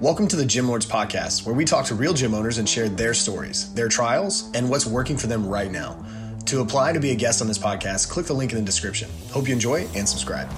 Welcome to the Gym Lords Podcast, where we talk to real gym owners and share their stories, their trials, and what's working for them right now. To apply to be a guest on this podcast, click the link in the description. Hope you enjoy and subscribe.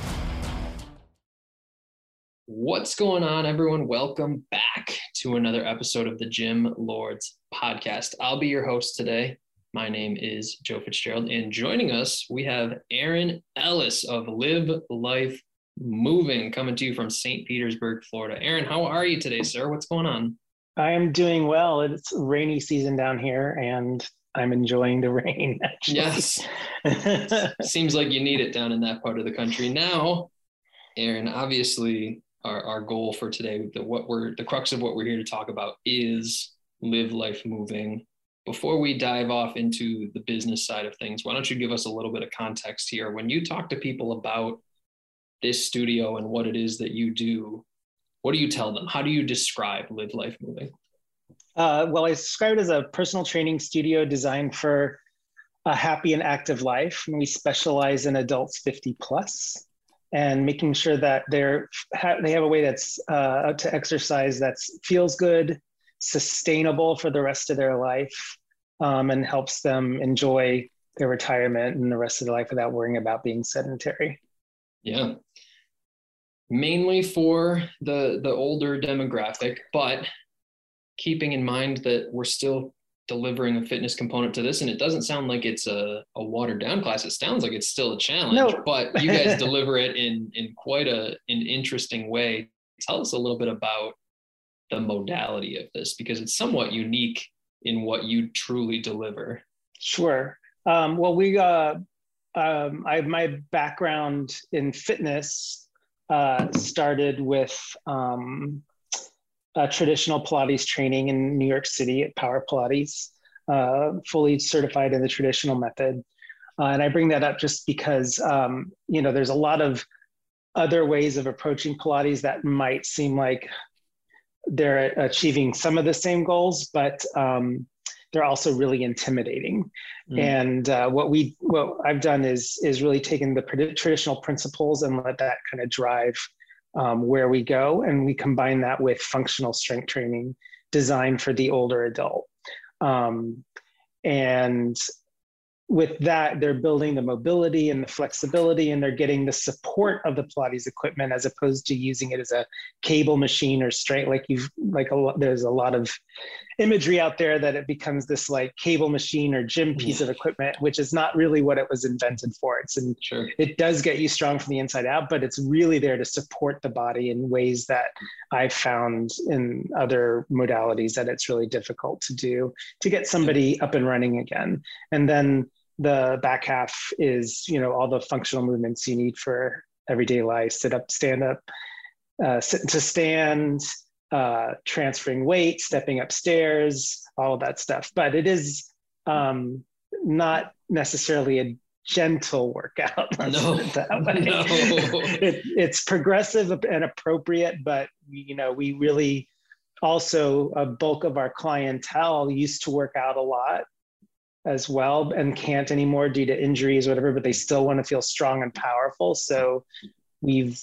What's going on, everyone? Welcome back to another episode of the Gym Lords Podcast. I'll be your host today. My name is Joe Fitzgerald, and joining us, we have Aaron Ellis of Live Life Moving, coming to you from St. Petersburg, Florida. Aaron, how are you today, sir? What's going on? I am doing well. It's rainy season down here, and I'm enjoying the rain. Actually. Yes. Seems like you need it down in that part of the country. Now, Aaron, obviously, our, our goal for today, the what we're the crux of what we're here to talk about is live life moving. Before we dive off into the business side of things, why don't you give us a little bit of context here? When you talk to people about this studio and what it is that you do, what do you tell them? How do you describe Live Life Moving? Uh, well, I describe it as a personal training studio designed for a happy and active life. And we specialize in adults 50 plus and making sure that they're they have a way that's uh, to exercise that feels good, sustainable for the rest of their life, um, and helps them enjoy their retirement and the rest of their life without worrying about being sedentary. Yeah. Mainly for the the older demographic, but keeping in mind that we're still delivering a fitness component to this and it doesn't sound like it's a, a watered down class. It sounds like it's still a challenge no. but you guys deliver it in in quite a an interesting way. Tell us a little bit about the modality of this because it's somewhat unique in what you truly deliver. Sure. Um, well we uh, um, I have my background in fitness uh, started with um, traditional Pilates training in New York City at Power Pilates, uh, fully certified in the traditional method. Uh, and I bring that up just because um, you know there's a lot of other ways of approaching Pilates that might seem like they're achieving some of the same goals, but um, they're also really intimidating. Mm. And uh, what we what I've done is is really taken the traditional principles and let that kind of drive um, where we go, and we combine that with functional strength training designed for the older adult. Um, and with that, they're building the mobility and the flexibility, and they're getting the support of the Pilates equipment as opposed to using it as a cable machine or straight. Like you've like a lot, there's a lot of imagery out there that it becomes this like cable machine or gym piece yeah. of equipment, which is not really what it was invented for. It's and sure. it does get you strong from the inside out, but it's really there to support the body in ways that I've found in other modalities that it's really difficult to do to get somebody up and running again. And then the back half is you know all the functional movements you need for everyday life sit up stand up uh, sit to stand uh, transferring weight stepping upstairs all of that stuff. But it is um, not necessarily a gentle workout. No, it no. it, it's progressive and appropriate but you know we really also a bulk of our clientele used to work out a lot as well and can't anymore due to injuries or whatever but they still want to feel strong and powerful. So we've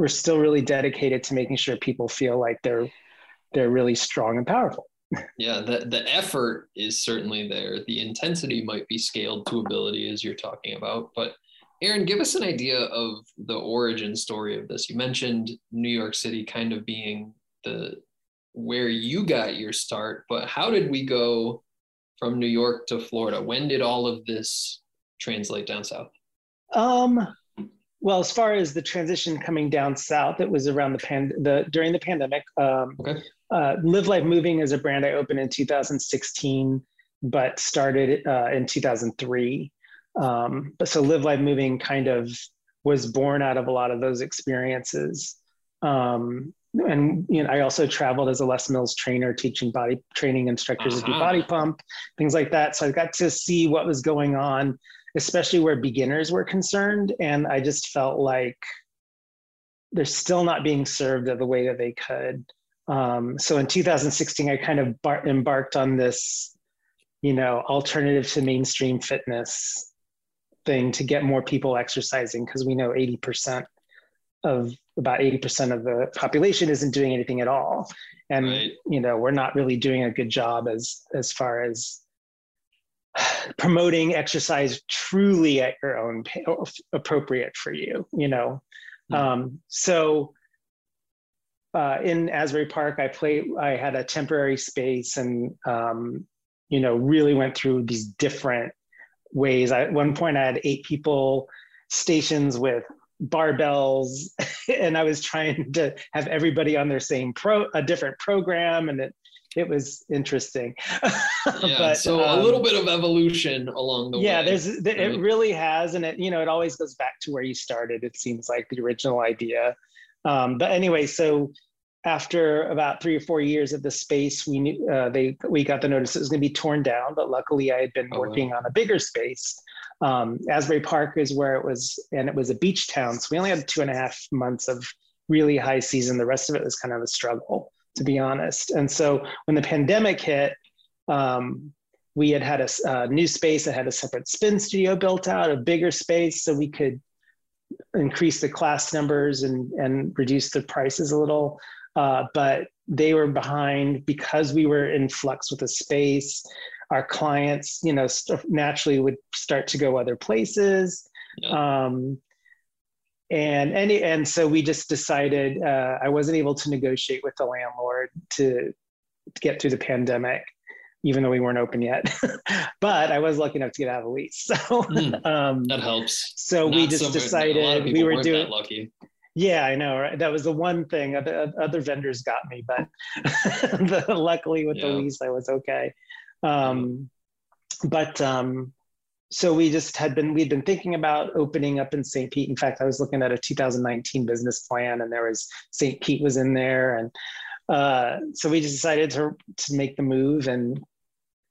we're still really dedicated to making sure people feel like they're they're really strong and powerful yeah the, the effort is certainly there the intensity might be scaled to ability as you're talking about but aaron give us an idea of the origin story of this you mentioned new york city kind of being the where you got your start but how did we go from New York to Florida? When did all of this translate down south? Um, well, as far as the transition coming down south, it was around the pan the during the pandemic. Um, okay. Uh, Live Life Moving is a brand I opened in 2016, but started uh, in 2003. Um, but so Live Life Moving kind of was born out of a lot of those experiences. Um, and you know, I also traveled as a Les Mills trainer, teaching body training instructors uh-huh. to do body pump, things like that. So I got to see what was going on, especially where beginners were concerned. And I just felt like they're still not being served the way that they could. Um, so in 2016, I kind of bar- embarked on this, you know, alternative to mainstream fitness thing to get more people exercising because we know 80% of about 80% of the population isn't doing anything at all and right. you know we're not really doing a good job as as far as promoting exercise truly at your own appropriate for you you know mm-hmm. um, so uh, in asbury park i played i had a temporary space and um, you know really went through these different ways I, at one point i had eight people stations with barbells and i was trying to have everybody on their same pro a different program and it it was interesting yeah but, so um, a little bit of evolution along the yeah, way there's right? it really has and it you know it always goes back to where you started it seems like the original idea um, but anyway so after about three or four years at the space, we knew uh, they we got the notice it was going to be torn down. But luckily, I had been oh, working wow. on a bigger space. Um, Asbury Park is where it was, and it was a beach town, so we only had two and a half months of really high season. The rest of it was kind of a struggle, to be honest. And so when the pandemic hit, um, we had had a, a new space that had a separate spin studio built out, a bigger space, so we could increase the class numbers and and reduce the prices a little uh, but they were behind because we were in flux with the space. Our clients, you know, st- naturally would start to go other places. Yeah. Um, and and and so we just decided uh, I wasn't able to negotiate with the landlord to, to get through the pandemic, even though we weren't open yet. but I was lucky enough to get out of a lease, so mm, um, that helps. So Not we just decided we were doing lucky. Yeah, I know. Right? That was the one thing. Other, other vendors got me, but the, luckily with yeah. the lease, I was okay. Um, but um, so we just had been we'd been thinking about opening up in St. Pete. In fact, I was looking at a 2019 business plan, and there was St. Pete was in there, and uh, so we just decided to to make the move and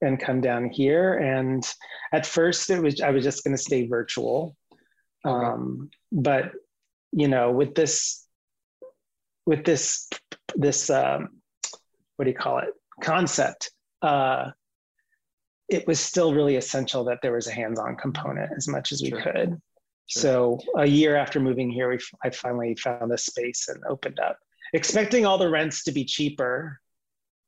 and come down here. And at first, it was I was just going to stay virtual, okay. um, but you know with this with this this um, what do you call it concept uh, it was still really essential that there was a hands-on component as much as we sure. could sure. so a year after moving here we, i finally found a space and opened up expecting all the rents to be cheaper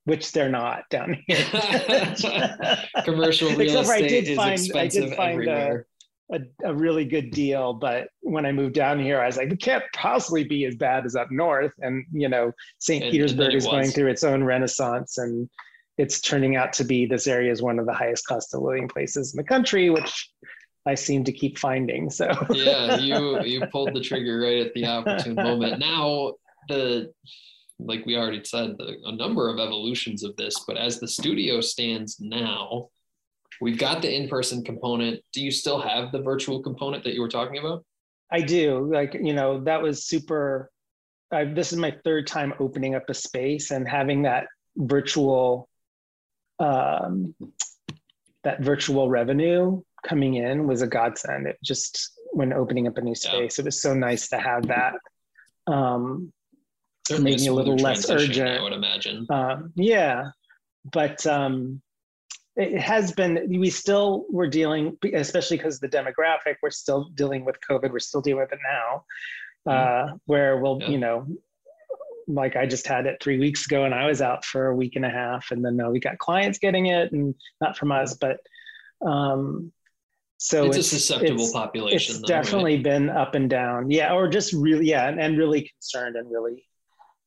which they're not down here. Commercial real estate I did find, is expensive I did find everywhere a, a really good deal. But when I moved down here, I was like, it can't possibly be as bad as up north. And, you know, St. Petersburg is going through its own renaissance and it's turning out to be this area is one of the highest cost of living places in the country, which I seem to keep finding. So yeah, you you pulled the trigger right at the opportune moment. Now the like we already said, the, a number of evolutions of this, but as the studio stands now, We've got the in-person component. Do you still have the virtual component that you were talking about? I do. Like, you know, that was super. I, this is my third time opening up a space and having that virtual, um, that virtual revenue coming in was a godsend. It just when opening up a new space, yeah. it was so nice to have that. Um, made me a little less urgent. I would imagine. Um, yeah, but um, it has been we still we're dealing especially because the demographic we're still dealing with covid we're still dealing with it now mm-hmm. uh, where we'll yeah. you know like i just had it three weeks ago and i was out for a week and a half and then uh, we got clients getting it and not from us but um so it's, it's a susceptible it's, population it's though, definitely right? been up and down. Yeah or just really yeah and, and really concerned and really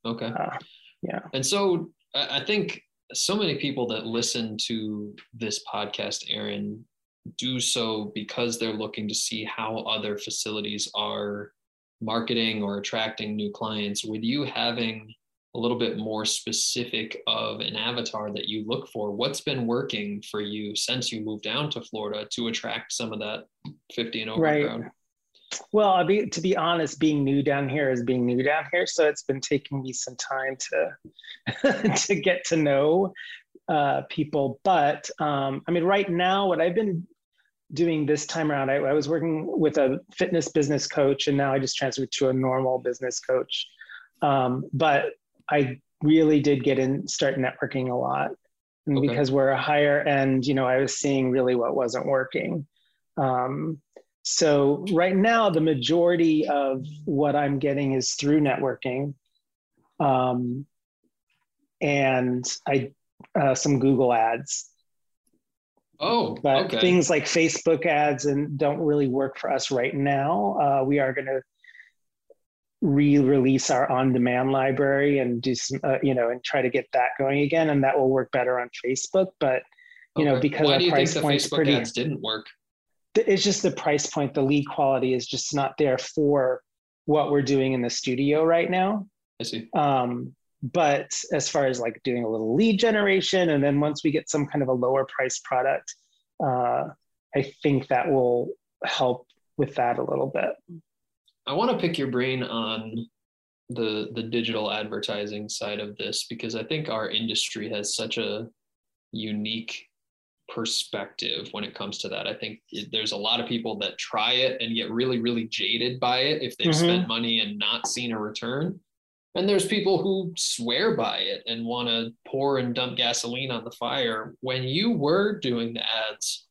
okay. uh, yeah. And so i think so many people that listen to this podcast, Aaron, do so because they're looking to see how other facilities are marketing or attracting new clients. With you having a little bit more specific of an avatar that you look for, what's been working for you since you moved down to Florida to attract some of that 50 and over right. crowd? Well, I'll be, to be honest, being new down here is being new down here, so it's been taking me some time to to get to know uh, people. But um, I mean, right now, what I've been doing this time around, I, I, was working with a fitness business coach, and now I just transferred to a normal business coach. Um, but I really did get in, start networking a lot, and okay. because we're a higher end, you know, I was seeing really what wasn't working. Um, so right now, the majority of what I'm getting is through networking, um, and I uh, some Google ads. Oh, but okay. things like Facebook ads and don't really work for us right now. Uh, we are going to re-release our on-demand library and do some, uh, you know, and try to get that going again, and that will work better on Facebook. But you know, because why our do you think price the point's Facebook pretty, ads didn't work? it's just the price point. The lead quality is just not there for what we're doing in the studio right now. I see. Um, but as far as like doing a little lead generation, and then once we get some kind of a lower price product, uh, I think that will help with that a little bit. I want to pick your brain on the the digital advertising side of this because I think our industry has such a unique perspective when it comes to that. I think there's a lot of people that try it and get really really jaded by it if they've Mhm. spent money and not seen a return. And there's people who swear by it and want to pour and dump gasoline on the fire. When you were doing the ads,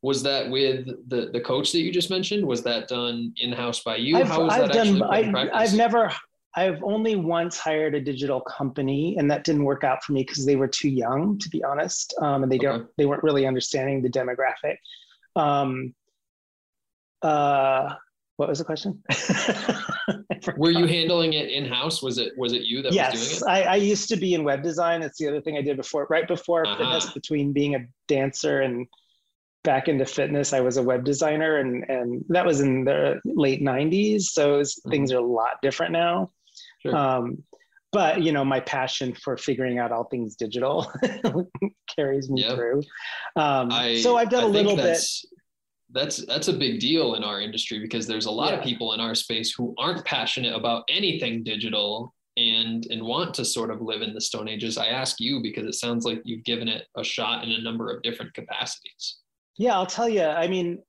was that with the the coach that you just mentioned? Was that done in house by you? I've, How was I've that done, in I, practice? I've never, I've only once hired a digital company and that didn't work out for me because they were too young, to be honest. Um, and they don't, they weren't really understanding the demographic. Um, uh, what was the question? Were you handling it in house? Was it was it you that was Yes, doing I, I used to be in web design. That's the other thing I did before, right before Uh-huh. fitness, between being a dancer and back into fitness, I was a web designer, and and that was in the late '90s. So it was- things are a lot different now. Mm-hmm. Sure. Um, but you know, my passion for figuring out all things digital carries me Yeah. through. Um. I, so I've done I a little bit. That's, That's a big deal in our industry because there's a lot of people in our space who aren't passionate about anything digital and and want to sort of live in the stone ages. I ask you because it sounds like you've given it a shot in a number of different capacities. Yeah, I'll tell you. I mean,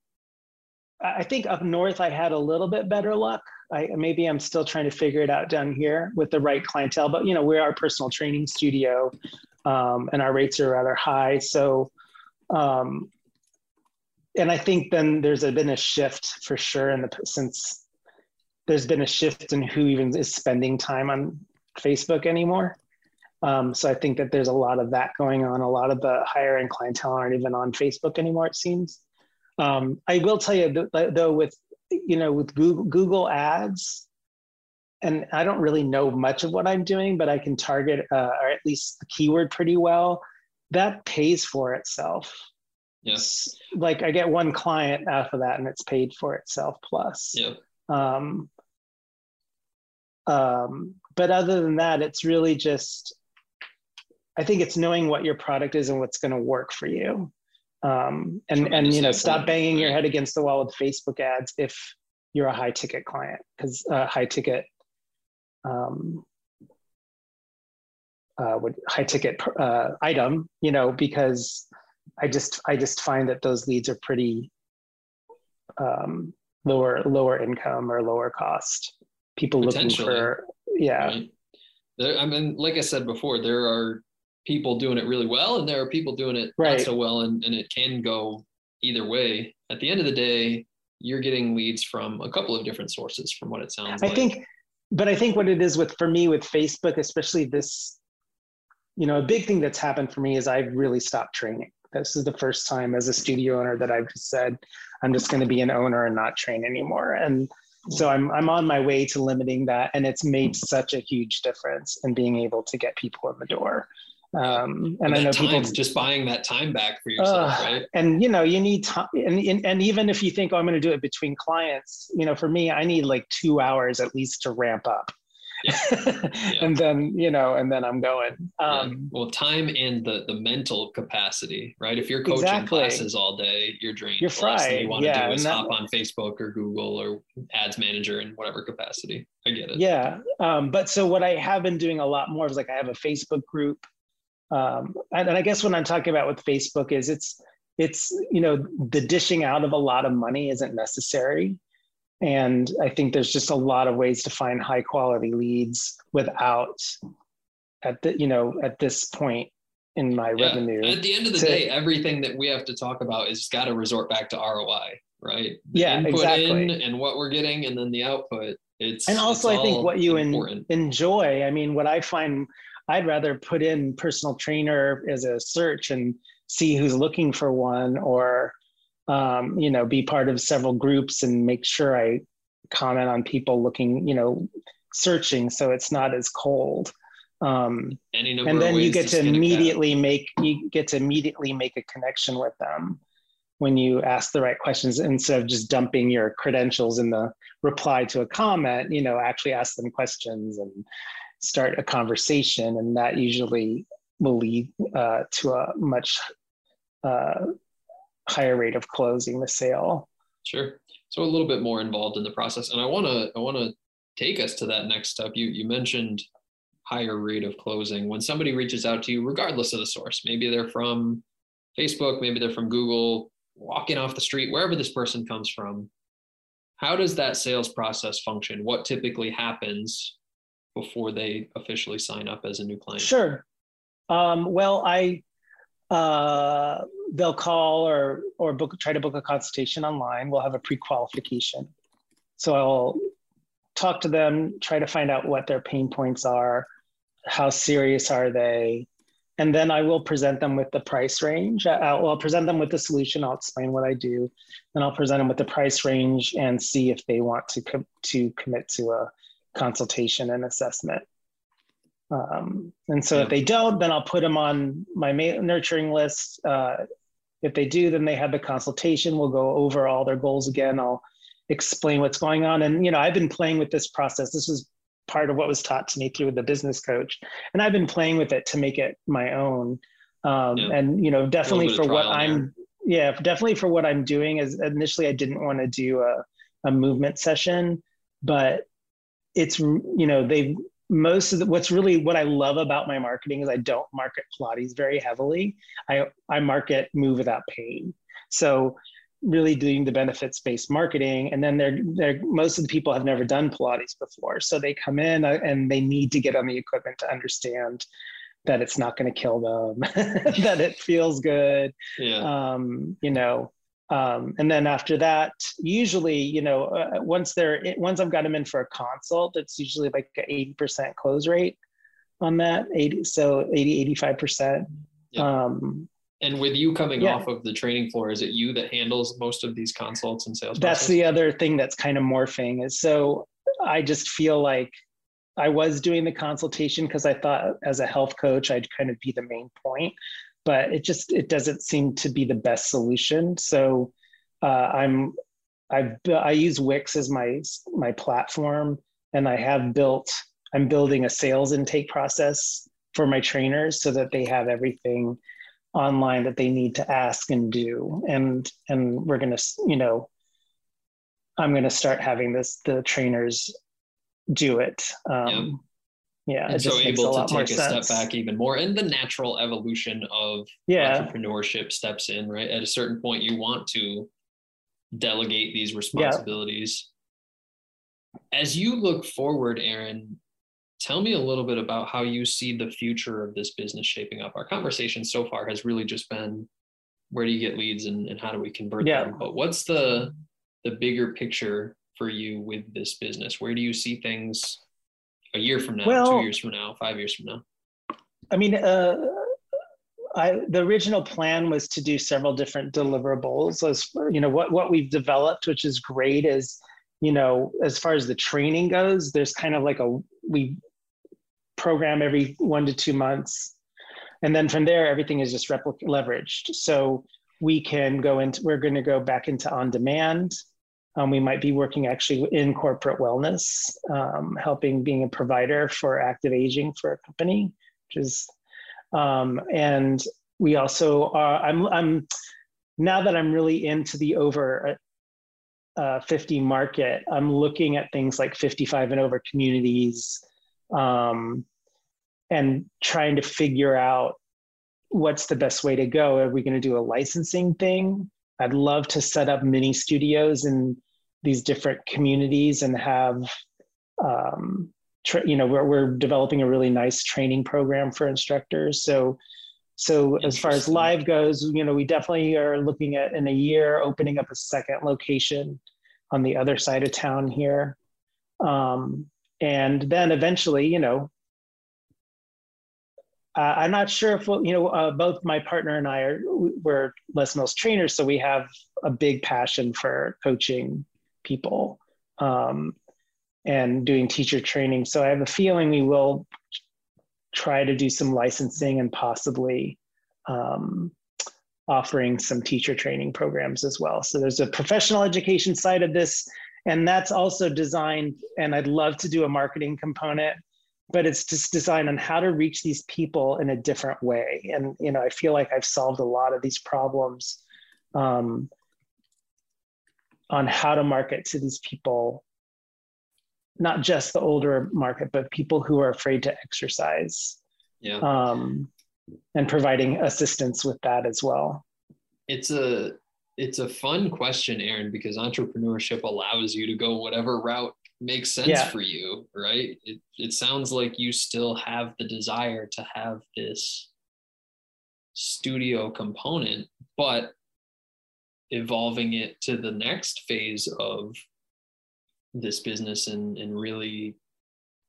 I think up north I had a little bit better luck. I maybe I'm still trying to figure it out down here with the right clientele. But you know, we are our personal training studio, um, and our rates are rather high. So, um, and I think then there's a, been a shift for sure in the since there's been a shift in who even is spending time on Facebook anymore. Um, so I think that there's a lot of that going on. A lot of the higher end clientele aren't even on Facebook anymore. It seems. Um, I will tell you th- though, with you know, with Google, Google Ads, and I don't really know much of what I'm doing, but I can target uh, or at least the keyword pretty well. That pays for itself. Yes. Like I get one client out of that, and it's paid for itself plus. Yeah. Um, um, but other than that, it's really just, I think it's knowing what your product is and what's going to work for you. Um, and and you know, stop banging your head against the wall with Facebook ads if you're a high ticket client, because uh, high ticket, um, uh, would high ticket uh, item, you know, because I just I just find that those leads are pretty um, lower lower income or lower cost. People looking for yeah Right? There, I mean, like I said before, there are people doing it really well, and there are people doing it Right. not so well, and, and it can go either way. At the end of the day, you're getting leads from a couple of different sources, from what it sounds I like. think, but I think what it is with for me with Facebook, especially this, you know, a big thing that's happened for me is I've really stopped training. This is the first time as a studio owner that I've just said I'm just going to be an owner and not train anymore. And so I'm I'm on my way to limiting that, and it's made such a huge difference in being able to get people in the door. Um, and I know time, people just buying that time back for yourself, Ugh. right? and you know you need time and, and, and even if you think oh i'm going to do it between clients you know for me i need like two hours at least to ramp up and then you know and then i'm going Yeah. um, well, time and the the mental capacity, right? If you're coaching Exactly. classes all day, you're drained. You're The last thing fried, you want to yeah, do is that- hop on Facebook or Google or Ads Manager in whatever capacity. I get it. yeah um, but so what i have been doing a lot more is like i have a facebook group um, and, and i guess what i'm talking about with facebook is it's it's you know the dishing out of a lot of money isn't necessary and i think there's just a lot of ways to find high quality leads without at the you know at this point in my Yeah. revenue At the end of the to- day, everything that we have to talk about is got to resort back to ROI, right? The yeah, exactly. and what we're getting, and then the output. It's and also it's I think what you en- enjoy. I mean, what I find, I'd rather put in personal trainer as a search and see who's looking for one, or um, you know, be part of several groups and make sure I comment on people looking, you know, searching, so it's not as cold. Um, and then you get to immediately make you get to immediately make a connection with them when you ask the right questions instead of just dumping your credentials in the reply to a comment you know actually ask them questions and start a conversation and that usually will lead uh, to a much uh, higher rate of closing the sale. Sure. So a little bit more involved in the process. And i want to i want to take us to that next step. You you mentioned higher rate of closing. When somebody reaches out to you regardless of the source maybe they're from facebook maybe they're from google walking off the street wherever this person comes from how does that sales process function? What typically happens before they officially sign up as a new client? Sure. Um, well i uh, they'll call or or book try to book a consultation online. We'll have a pre-qualification. So i'll talk to them try to find out what their pain points are how serious are they and then i will present them with the price range. I'll, I'll present them with the solution. I'll explain what i do and i'll present them with the price range and see if they want to com- to commit to a consultation and assessment. Um, and so if they don't then i'll put them on my nurturing list uh, if they do then they have the consultation. We'll go over all their goals again. I'll explain what's going on. And you know i've been playing with this process. This was part of what was taught to me through the business coach. And i've been playing with it to make it my own. Um, yeah. and you know definitely for what i'm yeah definitely for what i'm doing is initially i didn't want to do a, a movement session but it's you know they most of the, what's really what i love about my marketing is i don't market pilates very heavily. I i market move without pain. So really doing the benefits based marketing and then they're they're most of the people have never done pilates before. So they come in uh, and they need to get on the equipment to understand that it's not going to kill them that it feels good. Yeah. um, you know um, and then after that usually you know uh, once they're once i've got them in for a consult it's usually like an 80% close rate on that 80 so 80 85% yeah. um, and with you coming yeah. off of the training floor, is it you that handles most of these consults and sales? That's process? the other thing that's kind of morphing. Is so I just feel like I was doing the consultation because I thought as a health coach I'd kind of be the main point, but it just it doesn't seem to be the best solution. So uh, I'm I've I use Wix as my my platform, and I have built I'm building a sales intake process for my trainers so that they have everything online that they need to ask and do. And and we're going to you know i'm going to start having this the trainers do it. Um yeah, and so able to take a sense. step back even more and the natural evolution of yeah. entrepreneurship steps in right at a certain point you want to delegate these responsibilities yeah. as you look forward aaron tell me a little bit about how you see the future of this business shaping up. Our conversation so far has really just been where do you get leads and, and how do we convert yeah. them? But what's the the bigger picture for you with this business? Where do you see things a year from now, well, two years from now, five years from now? I mean, uh, I, the original plan was to do several different deliverables. As you know, what what we've developed, which is great, is you know, as far as the training goes, there's kind of like a we program every one to two months. And then from there, everything is just replic- leveraged. So we can go into, we're going to go back into on demand. Um, we might be working actually in corporate wellness, um, helping being a provider for active aging for a company, which is, um, and we also are, I'm, I'm, now that I'm really into the over uh, 50 market, I'm looking at things like 55 and over communities, um, and trying to figure out what's the best way to go. Are we going to do a licensing thing? I'd love to set up mini studios in these different communities and have, um, tra- you know, we're, we're developing a really nice training program for instructors. So So as far as live goes, you know, we definitely are looking at in a year opening up a second location on the other side of town here. Um, and then eventually, you know, uh, I'm not sure if we'll, you know, uh, both my partner and I are we're Les Mills trainers, so we have a big passion for coaching people um, and doing teacher training. So I have a feeling we will try to do some licensing and possibly um, offering some teacher training programs as well. So there's a professional education side of this, and that's also designed. And I'd love to do a marketing component but it's just designed on how to reach these people in a different way. And you know i feel like i've solved a lot of these problems um, on how to market to these people not just the older market but people who are afraid to exercise yeah. um, and providing assistance with that as well. It's a it's a fun question aaron because entrepreneurship allows you to go whatever route makes sense yeah. for you, right? It, it sounds like you still have the desire to have this studio component, but evolving it to the next phase of this business and, and really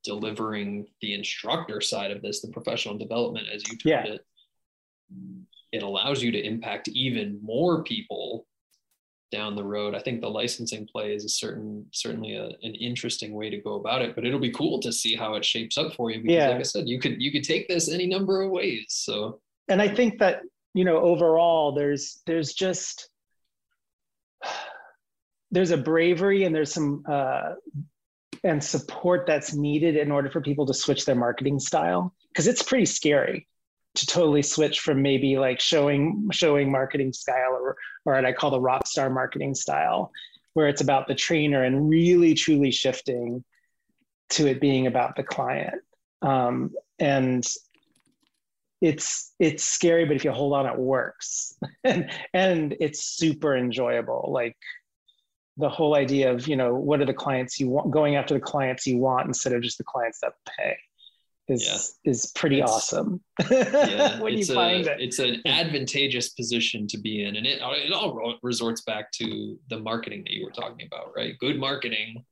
delivering the instructor side of this, the professional development, as you termed yeah. it, it allows you to impact even more people down the road. I think the licensing play is a certain certainly a, an interesting way to go about it, but it'll be cool to see how it shapes up for you because yeah. like I said, you could you could take this any number of ways. So and I think that, you know, overall there's there's just there's a bravery and there's some uh and support that's needed in order for people to switch their marketing style because it's pretty scary to totally switch from maybe like showing showing marketing style or or what I call the rock star marketing style, where it's about the trainer and really truly shifting to it being about the client. Um, and it's it's scary, but if you hold on, it works, and and it's super enjoyable. Like the whole idea of you know what are the clients you want, going after the clients you want instead of just the clients that pay is yeah. is pretty it's, awesome. yeah, when it's you a, find it, it's an advantageous position to be in, and it it all resorts back to the marketing that you were talking about, right? Good marketing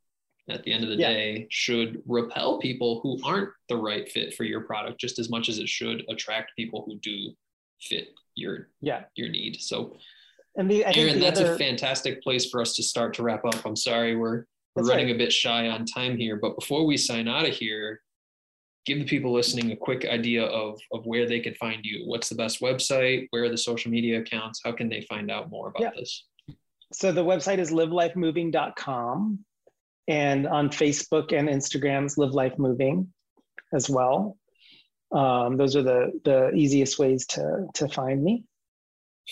at the end of the yeah. day should repel people who aren't the right fit for your product just as much as it should attract people who do fit your yeah your need. So. And the, Aaron, the that's other... a fantastic place for us to start to wrap up. I'm sorry we're we're running right. a bit shy on time here, but before we sign out of here, give the people listening a quick idea of, of where they could find you. What's the best website? Where are the social media accounts? How can they find out more about yeah. this? So the website is livelifemoving.com and on Facebook and Instagrams, Live Life Moving as well. Um, those are the, the easiest ways to, to find me.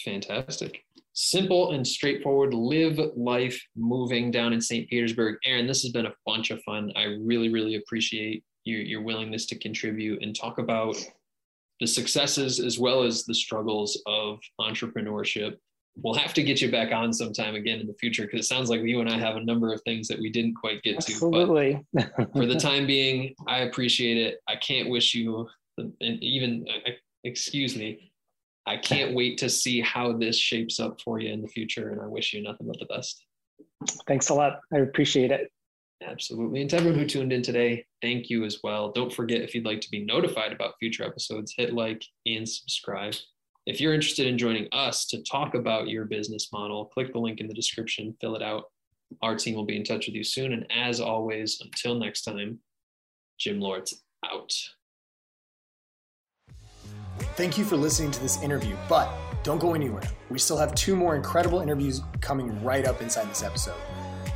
Fantastic. Simple and straightforward. Live life moving down in St. Petersburg. Aaron, this has been a bunch of fun. I really, really appreciate your, your willingness to contribute and talk about the successes as well as the struggles of entrepreneurship. We'll have to get you back on sometime again in the future because it sounds like you and I have a number of things that we didn't quite get Absolutely. to. Absolutely. for the time being, I appreciate it. I can't wish you, and even, uh, uh, excuse me, I can't wait to see how this shapes up for you in the future. And I wish you nothing but the best. Thanks a lot. I appreciate it. Absolutely. And to everyone who tuned in today, thank you as well. Don't forget if you'd like to be notified about future episodes, hit like and subscribe. If you're interested in joining us to talk about your business model, click the link in the description, fill it out. Our team will be in touch with you soon. And as always, until next time, Gym Lords out. Thank you for listening to this interview, but don't go anywhere. We still have two more incredible interviews coming right up inside this episode.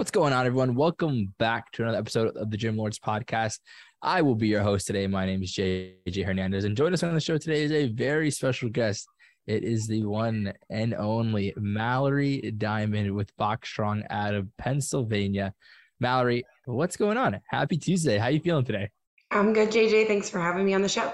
What's going on, everyone? Welcome back to another episode of the Gym Lords podcast. I will be your host today. My name is JJ Hernandez, and joining us on the show today is a very special guest. It is the one and only Mallori Diamond with Box Strong out of Pennsylvania. Mallory, what's going on? Happy Tuesday. How you feeling today? I'm good, JJ. Thanks for having me on the show.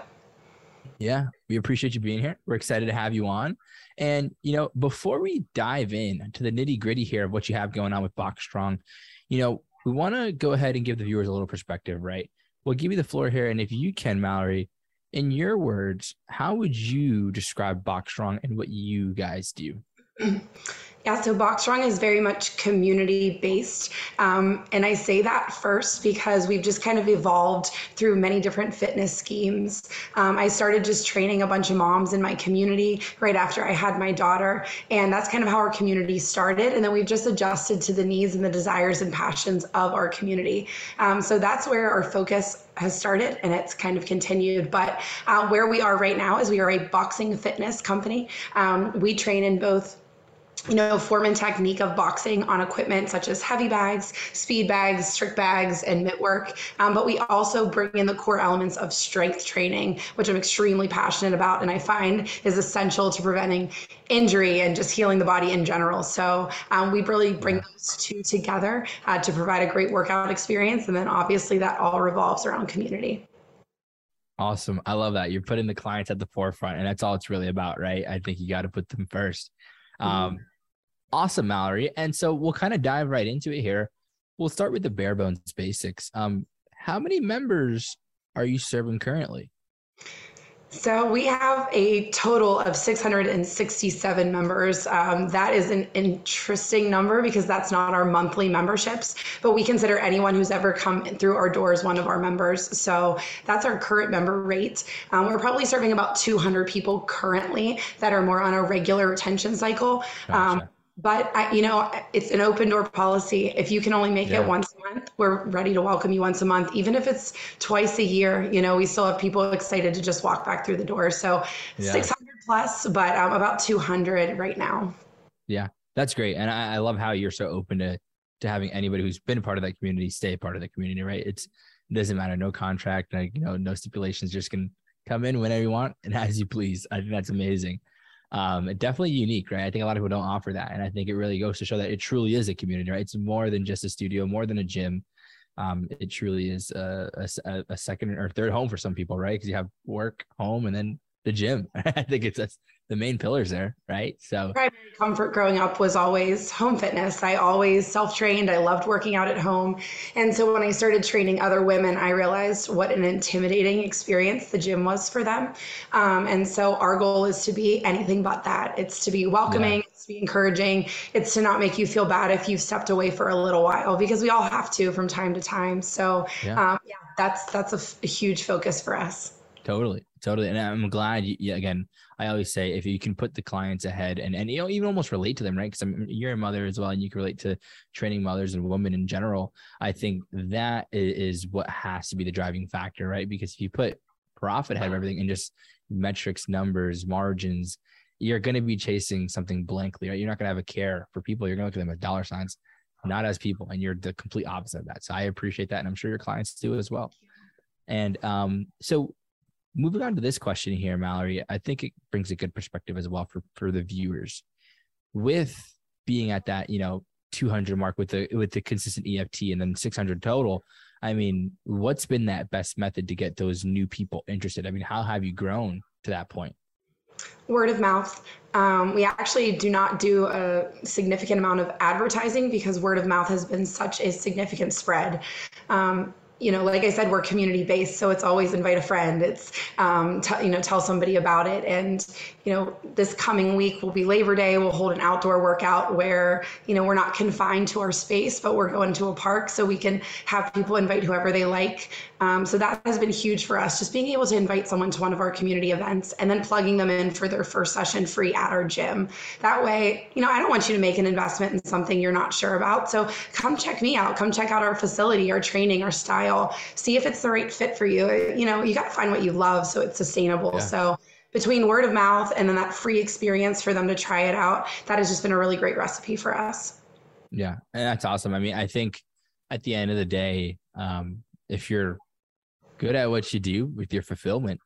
Yeah, we appreciate you being here. We're excited to have you on. And, you know, before we dive in to the nitty gritty here of what you have going on with Box Strong, you know, we want to go ahead and give the viewers a little perspective, right? We'll give you the floor here. And if you can, Mallori, in your words, how would you describe Box Strong and what you guys do? Yeah, so Box Strong is very much community based. Um, and I say that first because we've just kind of evolved through many different fitness schemes. Um, I started just training a bunch of moms in my community right after I had my daughter. And that's kind of how our community started. And then we've just adjusted to the needs and the desires and passions of our community. Um, so that's where our focus has started and it's kind of continued. But uh, where we are right now is we are a boxing fitness company. Um, we train in both you know, form and technique of boxing on equipment such as heavy bags, speed bags, strict bags, and mitt work. Um, but we also bring in the core elements of strength training, which I'm extremely passionate about and I find is essential to preventing injury and just healing the body in general. So um, we really bring those two together uh, to provide a great workout experience. And then obviously that all revolves around community. Awesome. I love that. You're putting the clients at the forefront, and that's all it's really about, right? I think you got to put them first. Mm-hmm. Um, awesome, Mallori. And so we'll kind of dive right into it here. We'll start with the bare bones basics. Um, how many members are you serving currently? So we have a total of 667 members. Um, that is an interesting number because that's not our monthly memberships, but we consider anyone who's ever come through our doors one of our members. So that's our current member rate. Um, we're probably serving about 200 people currently that are more on a regular retention cycle. Um, gotcha. Um, but I, you know it's an open door policy. If you can only make yeah. it once a month we're ready to welcome you once a month. Even if it's twice a year you know we still have people excited to just walk back through the door. So yeah. 600 plus but um, about 200 right now. Yeah that's great. And I, I love how you're so open to to having anybody who's been a part of that community stay a part of the community right? It's it doesn't matter. No contract like you know no stipulations. Just can come in whenever you want and as you please. I think that's amazing um, definitely unique, right? I think a lot of people don't offer that, and I think it really goes to show that it truly is a community, right? It's more than just a studio, more than a gym. Um, it truly is a, a, a second or third home for some people, right? Because you have work, home, and then the gym. I think it's that's the main pillars there, right? So primary comfort growing up was always home fitness. I always self-trained. I loved working out at home. And so when I started training other women, I realized what an intimidating experience the gym was for them. Um, and so our goal is to be anything but that. It's to be welcoming, yeah. it's to be encouraging, it's to not make you feel bad if you've stepped away for a little while because we all have to from time to time. So yeah, um, yeah that's that's a, f- a huge focus for us. Totally, totally, and I'm glad. You, again, I always say if you can put the clients ahead and and you know even almost relate to them, right? Because you're a mother as well, and you can relate to training mothers and women in general. I think that is what has to be the driving factor, right? Because if you put profit ahead of everything and just metrics, numbers, margins, you're going to be chasing something blankly, right? You're not going to have a care for people. You're going to look at them as dollar signs, not as people, and you're the complete opposite of that. So I appreciate that, and I'm sure your clients do as well. And um, so moving on to this question here, Mallori, I think it brings a good perspective as well for for the viewers. With being at that, you know, 200 mark with the with the consistent EFT and then 600 total, I mean, what's been that best method to get those new people interested? I mean, how have you grown to that point? Word of mouth. Um, we actually do not do a significant amount of advertising because word of mouth has been such a significant spread. Um, you know, like I said, we're community based, so it's always invite a friend. It's um, t- you know, tell somebody about it. And you know, this coming week will be Labor Day. We'll hold an outdoor workout where you know we're not confined to our space, but we're going to a park, so we can have people invite whoever they like. Um, so that has been huge for us, just being able to invite someone to one of our community events and then plugging them in for their first session free at our gym. That way, you know, I don't want you to make an investment in something you're not sure about. So come check me out. Come check out our facility, our training, our style. See if it's the right fit for you. You know, you got to find what you love so it's sustainable. Yeah. So between word of mouth and then that free experience for them to try it out, that has just been a really great recipe for us. Yeah, and that's awesome. I mean, I think at the end of the day, um, if you're good at what you do with your fulfillment,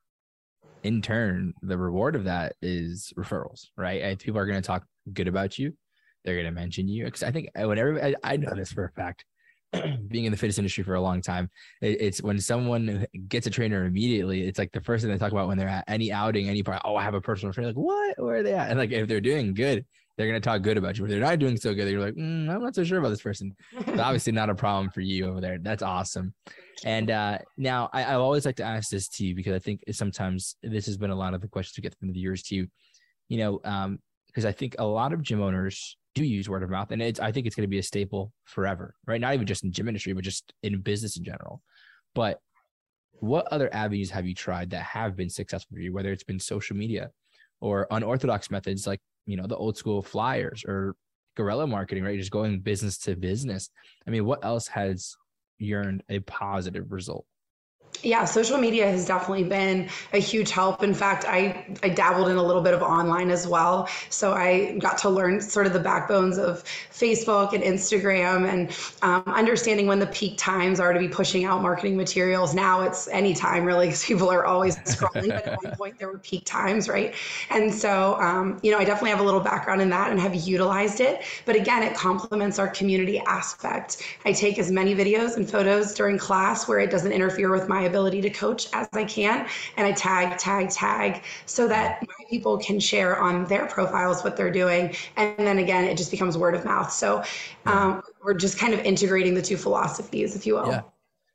in turn, the reward of that is referrals, right? And people are going to talk good about you. They're going to mention you. Because I think whenever I, I know this for a fact, being in the fitness industry for a long time, it, it's when someone gets a trainer immediately, it's like the first thing they talk about when they're at any outing, any part. Oh, I have a personal trainer. Like, what? Where are they at? And like, if they're doing good, they're going to talk good about you. If they're not doing so good, you're like, mm, I'm not so sure about this person. obviously, not a problem for you over there. That's awesome. And uh, now I, I always like to ask this to you because I think sometimes this has been a lot of the questions we get from the viewers to you. You know, um, because I think a lot of gym owners do use word of mouth, and it's I think it's going to be a staple forever, right? Not even just in gym industry, but just in business in general. But what other avenues have you tried that have been successful for you? Whether it's been social media or unorthodox methods like you know the old school flyers or guerrilla marketing, right? Just going business to business. I mean, what else has yearned a positive result? Yeah, social media has definitely been a huge help. In fact, I, I dabbled in a little bit of online as well. So I got to learn sort of the backbones of Facebook and Instagram and um, understanding when the peak times are to be pushing out marketing materials. Now it's anytime really because people are always scrolling. but at one point there were peak times, right? And so, um, you know, I definitely have a little background in that and have utilized it. But again, it complements our community aspect. I take as many videos and photos during class where it doesn't interfere with my ability to coach as I can. And I tag, tag, tag so that my people can share on their profiles what they're doing. And then again, it just becomes word of mouth. So um, we're just kind of integrating the two philosophies, if you will. Yeah.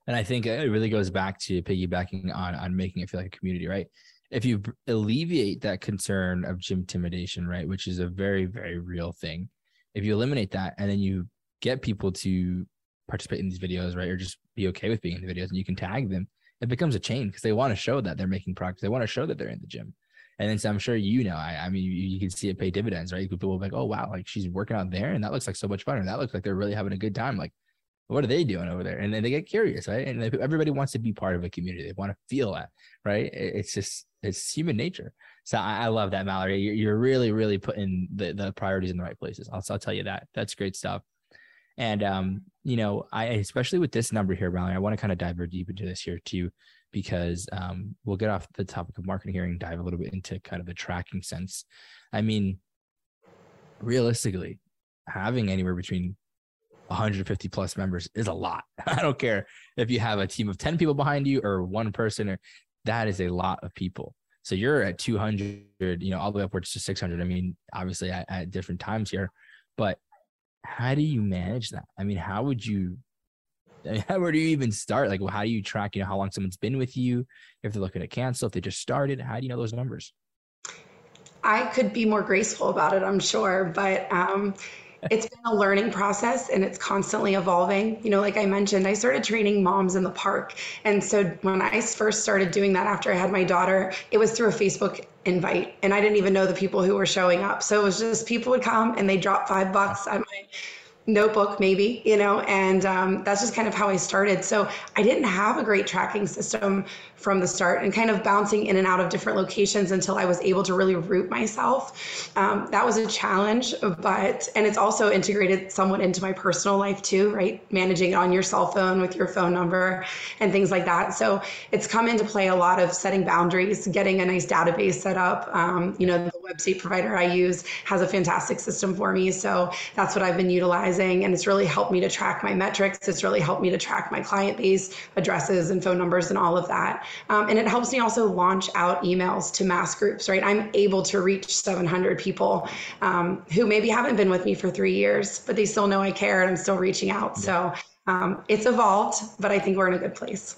And I think it really goes back to piggybacking on on making it feel like a community, right? If you alleviate that concern of gym intimidation, right, which is a very very real thing, if you eliminate that and then you get people to participate in these videos, right, or just be okay with being in the videos, and you can tag them, it becomes a chain because they want to show that they're making progress. They want to show that they're in the gym. And then so I'm sure you know, I, I mean, you, you, can see it pay dividends, right? People will be like, oh, wow, like she's working out there and that looks like so much fun. And that looks like they're really having a good time. Like, what are they doing over there? And then they get curious, right? And everybody wants to be part of a community. They want to feel that, right? It's just, it's human nature. So I, I love that, Mallori. You're, you're, really, really putting the, the priorities in the right places. I'll, I'll tell you that. That's great stuff. And, um, you know, I, especially with this number here, Mallori, I want to kind of dive deep into this here too because um, we'll get off the topic of marketing here and dive a little bit into kind of the tracking sense. I mean, realistically, having anywhere between 150 plus members is a lot. I don't care if you have a team of 10 people behind you or one person, or that is a lot of people. So you're at 200, you know, all the way upwards to 600. I mean, obviously at, at different times here, but how do you manage that? I mean, how would you where do you even start? Like, well, how do you track, you know, how long someone's been with you? If they're looking to cancel, if they just started, how do you know those numbers? I could be more graceful about it, I'm sure, but um, it's been a learning process and it's constantly evolving. You know, like I mentioned, I started training moms in the park. And so when I first started doing that after I had my daughter, it was through a Facebook invite and I didn't even know the people who were showing up. So it was just people would come and they drop five bucks at my notebook maybe you know and um, that's just kind of how i started so i didn't have a great tracking system from the start and kind of bouncing in and out of different locations until I was able to really root myself. Um, that was a challenge, but, and it's also integrated somewhat into my personal life too, right? Managing it on your cell phone with your phone number and things like that. So it's come into play a lot of setting boundaries, getting a nice database set up. Um, you know, the website provider I use has a fantastic system for me. So that's what I've been utilizing. And it's really helped me to track my metrics. It's really helped me to track my client base, addresses, and phone numbers, and all of that. Um, and it helps me also launch out emails to mass groups, right? I'm able to reach 700 people um, who maybe haven't been with me for three years, but they still know I care and I'm still reaching out. So um, it's evolved, but I think we're in a good place.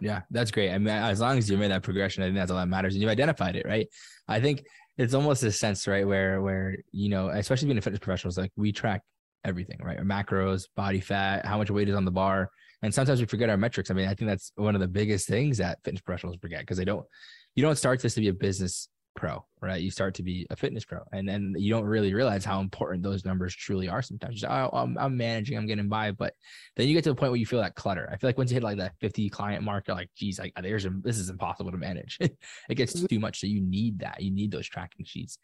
Yeah, that's great. I mean, as long as you made that progression, I think that's all that matters. And you've identified it, right? I think it's almost a sense, right, where where you know, especially being a fitness professional, professionals, like we track everything, right? Our macros, body fat, how much weight is on the bar, and sometimes we forget our metrics. I mean, I think that's one of the biggest things that fitness professionals forget because they don't, you don't start this to be a business pro, right? You start to be a fitness pro, and then you don't really realize how important those numbers truly are. Sometimes say, oh, I'm, I'm, managing, I'm getting by, but then you get to the point where you feel that clutter. I feel like once you hit like that 50 client mark, you're like, geez, like there's a, this is impossible to manage. it gets mm-hmm. too much, so you need that. You need those tracking sheets.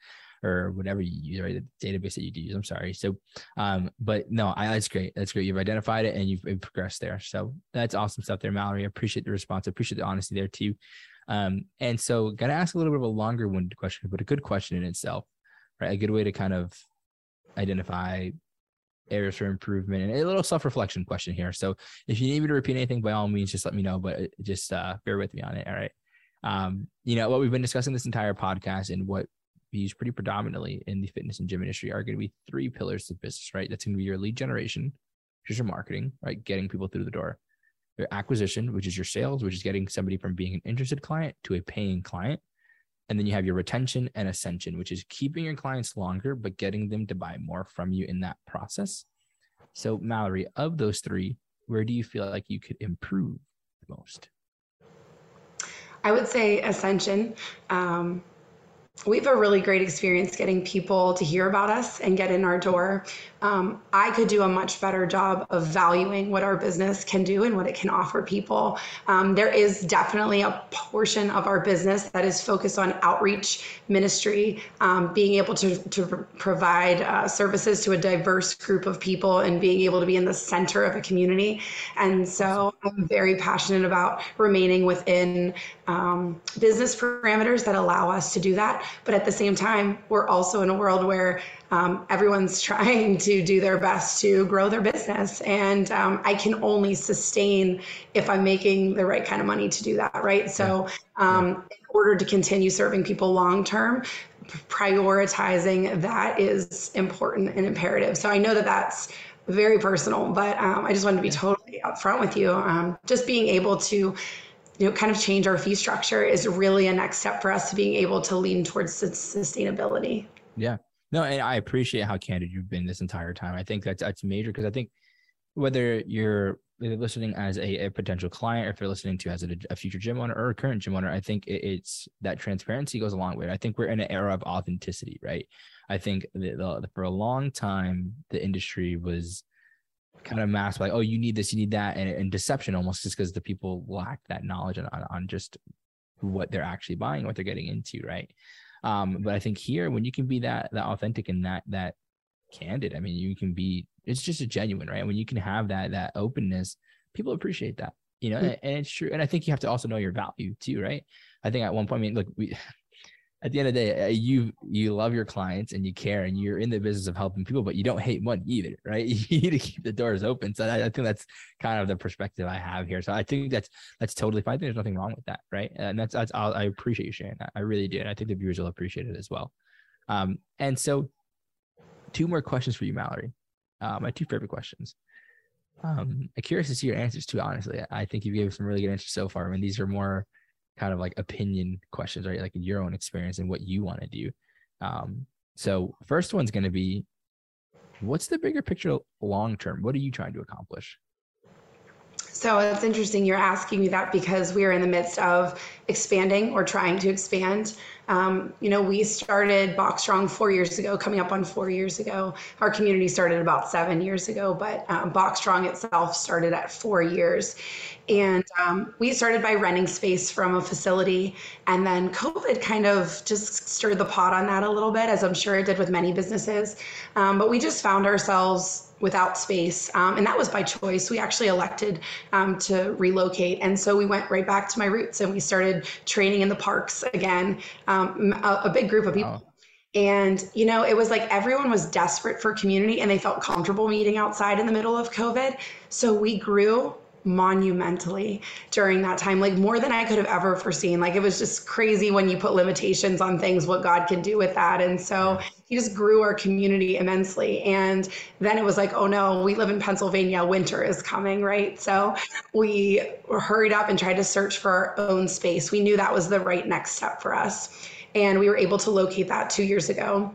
Or whatever you use, right? The database that you do use. I'm sorry. So, um, but no, I, that's great. That's great. You've identified it and you've, you've progressed there. So that's awesome stuff there, Mallori. I appreciate the response. I appreciate the honesty there too. Um, and so, got to ask a little bit of a longer winded question, but a good question in itself, right? A good way to kind of identify areas for improvement and a little self-reflection question here. So if you need me to repeat anything, by all means, just let me know, but uh, just uh, bear with me on it. All right. Um, you know, what we've been discussing this entire podcast and what we use pretty predominantly in the fitness and gym industry are going to be three pillars of business, right? That's going to be your lead generation, which is your marketing, right? Getting people through the door. Your acquisition, which is your sales, which is getting somebody from being an interested client to a paying client. And then you have your retention and ascension, which is keeping your clients longer, but getting them to buy more from you in that process. So, Mallori, of those three, where do you feel like you could improve the most? I would say ascension. Um, we have a really great experience getting people to hear about us and get in our door. Um, I could do a much better job of valuing what our business can do and what it can offer people. Um, there is definitely a portion of our business that is focused on outreach ministry, um, being able to, to provide uh, services to a diverse group of people and being able to be in the center of a community. And so I'm very passionate about remaining within um, business parameters that allow us to do that. But at the same time, we're also in a world where um, everyone's trying to do their best to grow their business. And um, I can only sustain if I'm making the right kind of money to do that, right? So, um, in order to continue serving people long term, prioritizing that is important and imperative. So, I know that that's very personal, but um, I just wanted to be totally upfront with you. Um, just being able to you know, kind of change our fee structure is really a next step for us to being able to lean towards sustainability. Yeah, no, and I appreciate how candid you've been this entire time. I think that's that's major because I think whether you're listening as a, a, potential client or if you're listening to as a, a, future gym owner or a current gym owner, I think it, it's that transparency goes a long way. I think we're in an era of authenticity, right? I think the, the, for a long time the industry was kind of masked like, oh, you need this, you need that, and, and deception almost just because the people lack that knowledge on, on just what they're actually buying, what they're getting into, right? Um, but I think here, when you can be that that authentic and that that candid, I mean, you can be. It's just a genuine, right? When you can have that that openness, people appreciate that, you know. Mm-hmm. And it's true. And I think you have to also know your value too, right? I think at one point, I mean, look, we at the end of the day, uh, you you love your clients and you care and you're in the business of helping people, but you don't hate money either, right? You need to keep the doors open. So I, I, think that's kind of the perspective I have here. So I think that's that's totally fine. I think there's nothing wrong with that, right? And that's that's I'll, i appreciate you sharing that. I really do, and I think the viewers will appreciate it as well. Um, and so, two more questions for you, Mallori. Uh, my two favorite questions. Um, I'm curious to see your answers too. Honestly, I think you gave some really good answers so far. I mean, these are more kind of like opinion questions, right? Like your own experience and what you want to do. Um, so first one's going to be, what's the bigger picture long term? What are you trying to accomplish? So it's interesting you're asking me that because we are in the midst of expanding or trying to expand. Um, you know, we started Box Strong four years ago, coming up on four years ago. Our community started about seven years ago, but um, Box Strong itself started at four years. And um, we started by renting space from a facility. And then COVID kind of just stirred the pot on that a little bit, as I'm sure it did with many businesses. Um, but we just found ourselves without space. Um, and that was by choice. We actually elected um, to relocate. And so we went right back to my roots and we started training in the parks again, um, a, a, big group of people. Wow. And, you know, it was like everyone was desperate for community and they felt comfortable meeting outside in the middle of COVID. So we grew monumentally during that time, like more than I could have ever foreseen. Like it was just crazy when you put limitations on things, what God can do with that. And so he just grew our community immensely. And then it was like, oh no, we live in Pennsylvania, winter is coming, right? So we hurried up and tried to search for our own space. We knew that was the right next step for us. And we were able to locate that two years ago.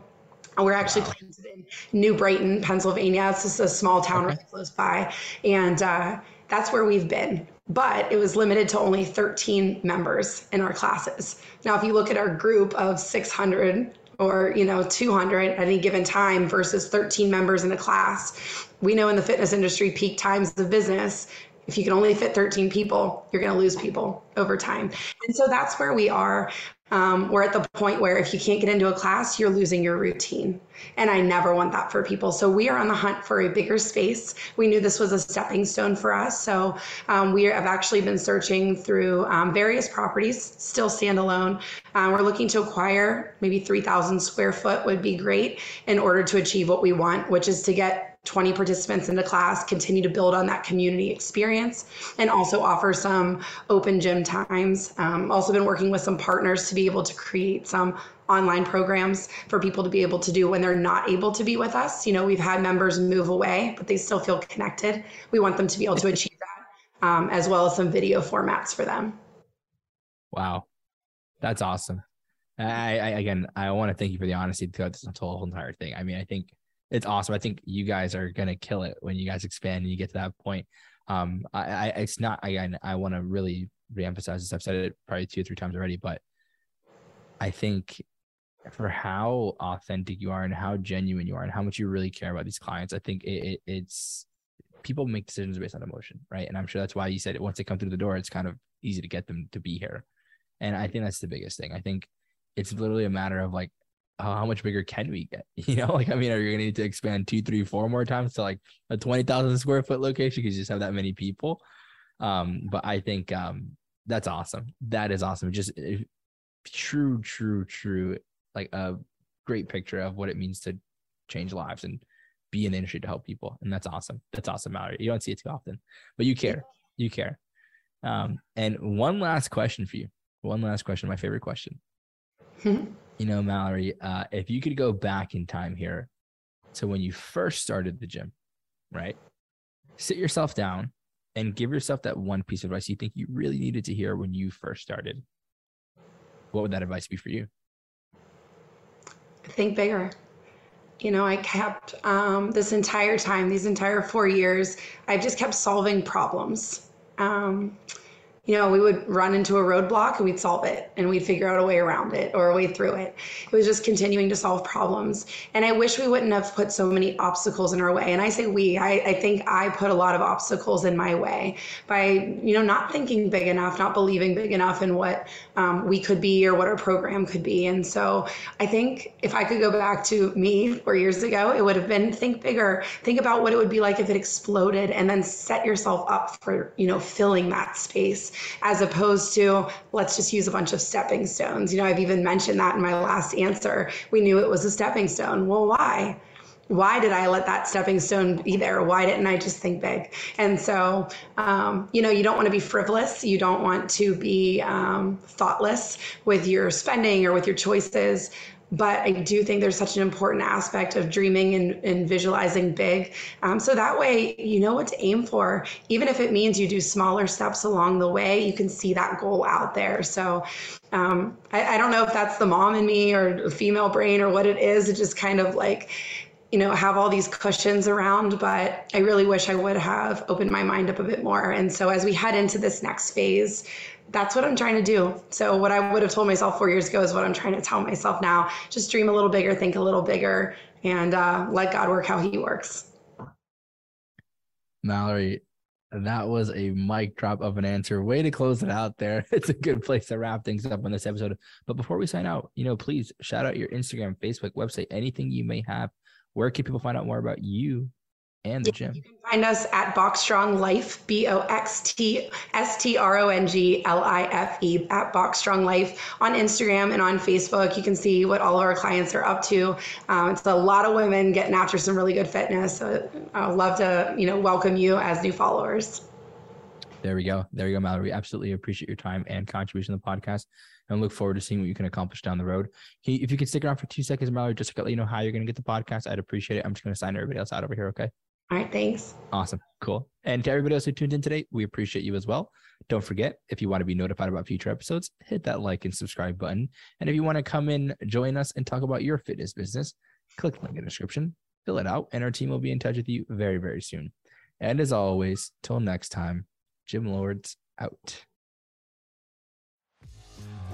We're actually wow. planted in New Brighton, Pennsylvania. It's just a small town okay. right close by. And uh, that's where we've been. But it was limited to only 13 members in our classes. Now, if you look at our group of 600 or you know 200 at any given time versus 13 members in a class, we know in the fitness industry, peak times of business, if you can only fit 13 people, you're going to lose people over time. And so that's where we are. Um, we're at the point where if you can't get into a class, you're losing your routine. And I never want that for people. So we are on the hunt for a bigger space. We knew this was a stepping stone for us. So um, we have actually been searching through um, various properties, still standalone. Uh, we're looking to acquire maybe 3,000 square foot would be great in order to achieve what we want, which is to get 20 participants in the class, continue to build on that community experience, and also offer some open gym times. Um, also been working with some partners to be able to create some online programs for people to be able to do when they're not able to be with us. You know, we've had members move away, but they still feel connected. We want them to be able to achieve that, um, as well as some video formats for them. Wow, that's awesome. I, I again, I want to thank you for the honesty throughout this whole entire thing. I mean, I think it's awesome. I think you guys are gonna kill it when you guys expand and you get to that point. Um, I, I it's not again. I want to really reemphasize this. I've said it probably two or three times already, but I think for how authentic you are and how genuine you are and how much you really care about these clients, I think it, it, it's people make decisions based on emotion, right? And I'm sure that's why you said it. Once they come through the door, it's kind of easy to get them to be here, and I think that's the biggest thing. I think it's literally a matter of like how much bigger can we get? You know, like I mean, are you gonna need to expand two, three, four more times to like a twenty thousand square foot location because you just have that many people? Um, but I think um that's awesome. That is awesome. Just uh, true, true, true. Like a great picture of what it means to change lives and be in the industry to help people, and that's awesome. That's awesome, Mallori. You don't see it too often, but you care. You care. Um, and one last question for you. One last question. My favorite question. you know, Mallori, uh, if you could go back in time here to when you first started the gym, right? Sit yourself down and give yourself that one piece of advice you think you really needed to hear when you first started. What would that advice be for you? Think bigger. You know, I kept um, this entire time, these entire four years, I've just kept solving problems. Um, you know, we would run into a roadblock and we'd solve it and we'd figure out a way around it or a way through it. It was just continuing to solve problems. And I wish we wouldn't have put so many obstacles in our way. And I say we, I, I think I put a lot of obstacles in my way by, you know, not thinking big enough, not believing big enough in what um, we could be or what our program could be. And so I think if I could go back to me four years ago, it would have been think bigger, think about what it would be like if it exploded and then set yourself up for, you know, filling that space as opposed to let's just use a bunch of stepping stones. You know, I've even mentioned that in my last answer. We knew it was a stepping stone. Well, why? why did I let that stepping stone be there? Why didn't I just think big? And so, um, you know, you don't want to be frivolous. You don't want to be um, thoughtless with your spending or with your choices but I do think there's such an important aspect of dreaming and, and visualizing big. Um, so that way, you know what to aim for. Even if it means you do smaller steps along the way, you can see that goal out there. So um, I, I don't know if that's the mom in me or female brain or what it is. It just kind of like, you know, have all these cushions around, but I really wish I would have opened my mind up a bit more. And so as we head into this next phase, that's what I'm trying to do. So what I would have told myself four years ago is what I'm trying to tell myself now. Just dream a little bigger, think a little bigger, and uh, let God work how He works. Mallori, that was a mic drop of an answer. Way to close it out there. It's a good place to wrap things up on this episode. But before we sign out, you know, please shout out your Instagram, Facebook, website, anything you may have. Where can people find out more about you and the gym. You can find us at Box Strong Life, B O X T S T R O N G L I F E, at Box Strong Life on Instagram and on Facebook. You can see what all of our clients are up to. Um, it's a lot of women getting after some really good fitness. So I'd love to, you know, welcome you as new followers. There we go. There you go, Mallori. We Absolutely appreciate your time and contribution to the podcast and look forward to seeing what you can accomplish down the road. If you can stick around for two seconds, Mallori, just to let you know how you're going to get the podcast, I'd appreciate it. I'm just going to sign everybody else out over here. Okay. All right, thanks. Awesome. Cool. And to everybody else who tuned in today, we appreciate you as well. Don't forget, if you want to be notified about future episodes, hit that like and subscribe button. And if you want to come in, join us and talk about your fitness business, click the link in the description, fill it out, and our team will be in touch with you very, very soon. And as always, till next time, Gym Lords out.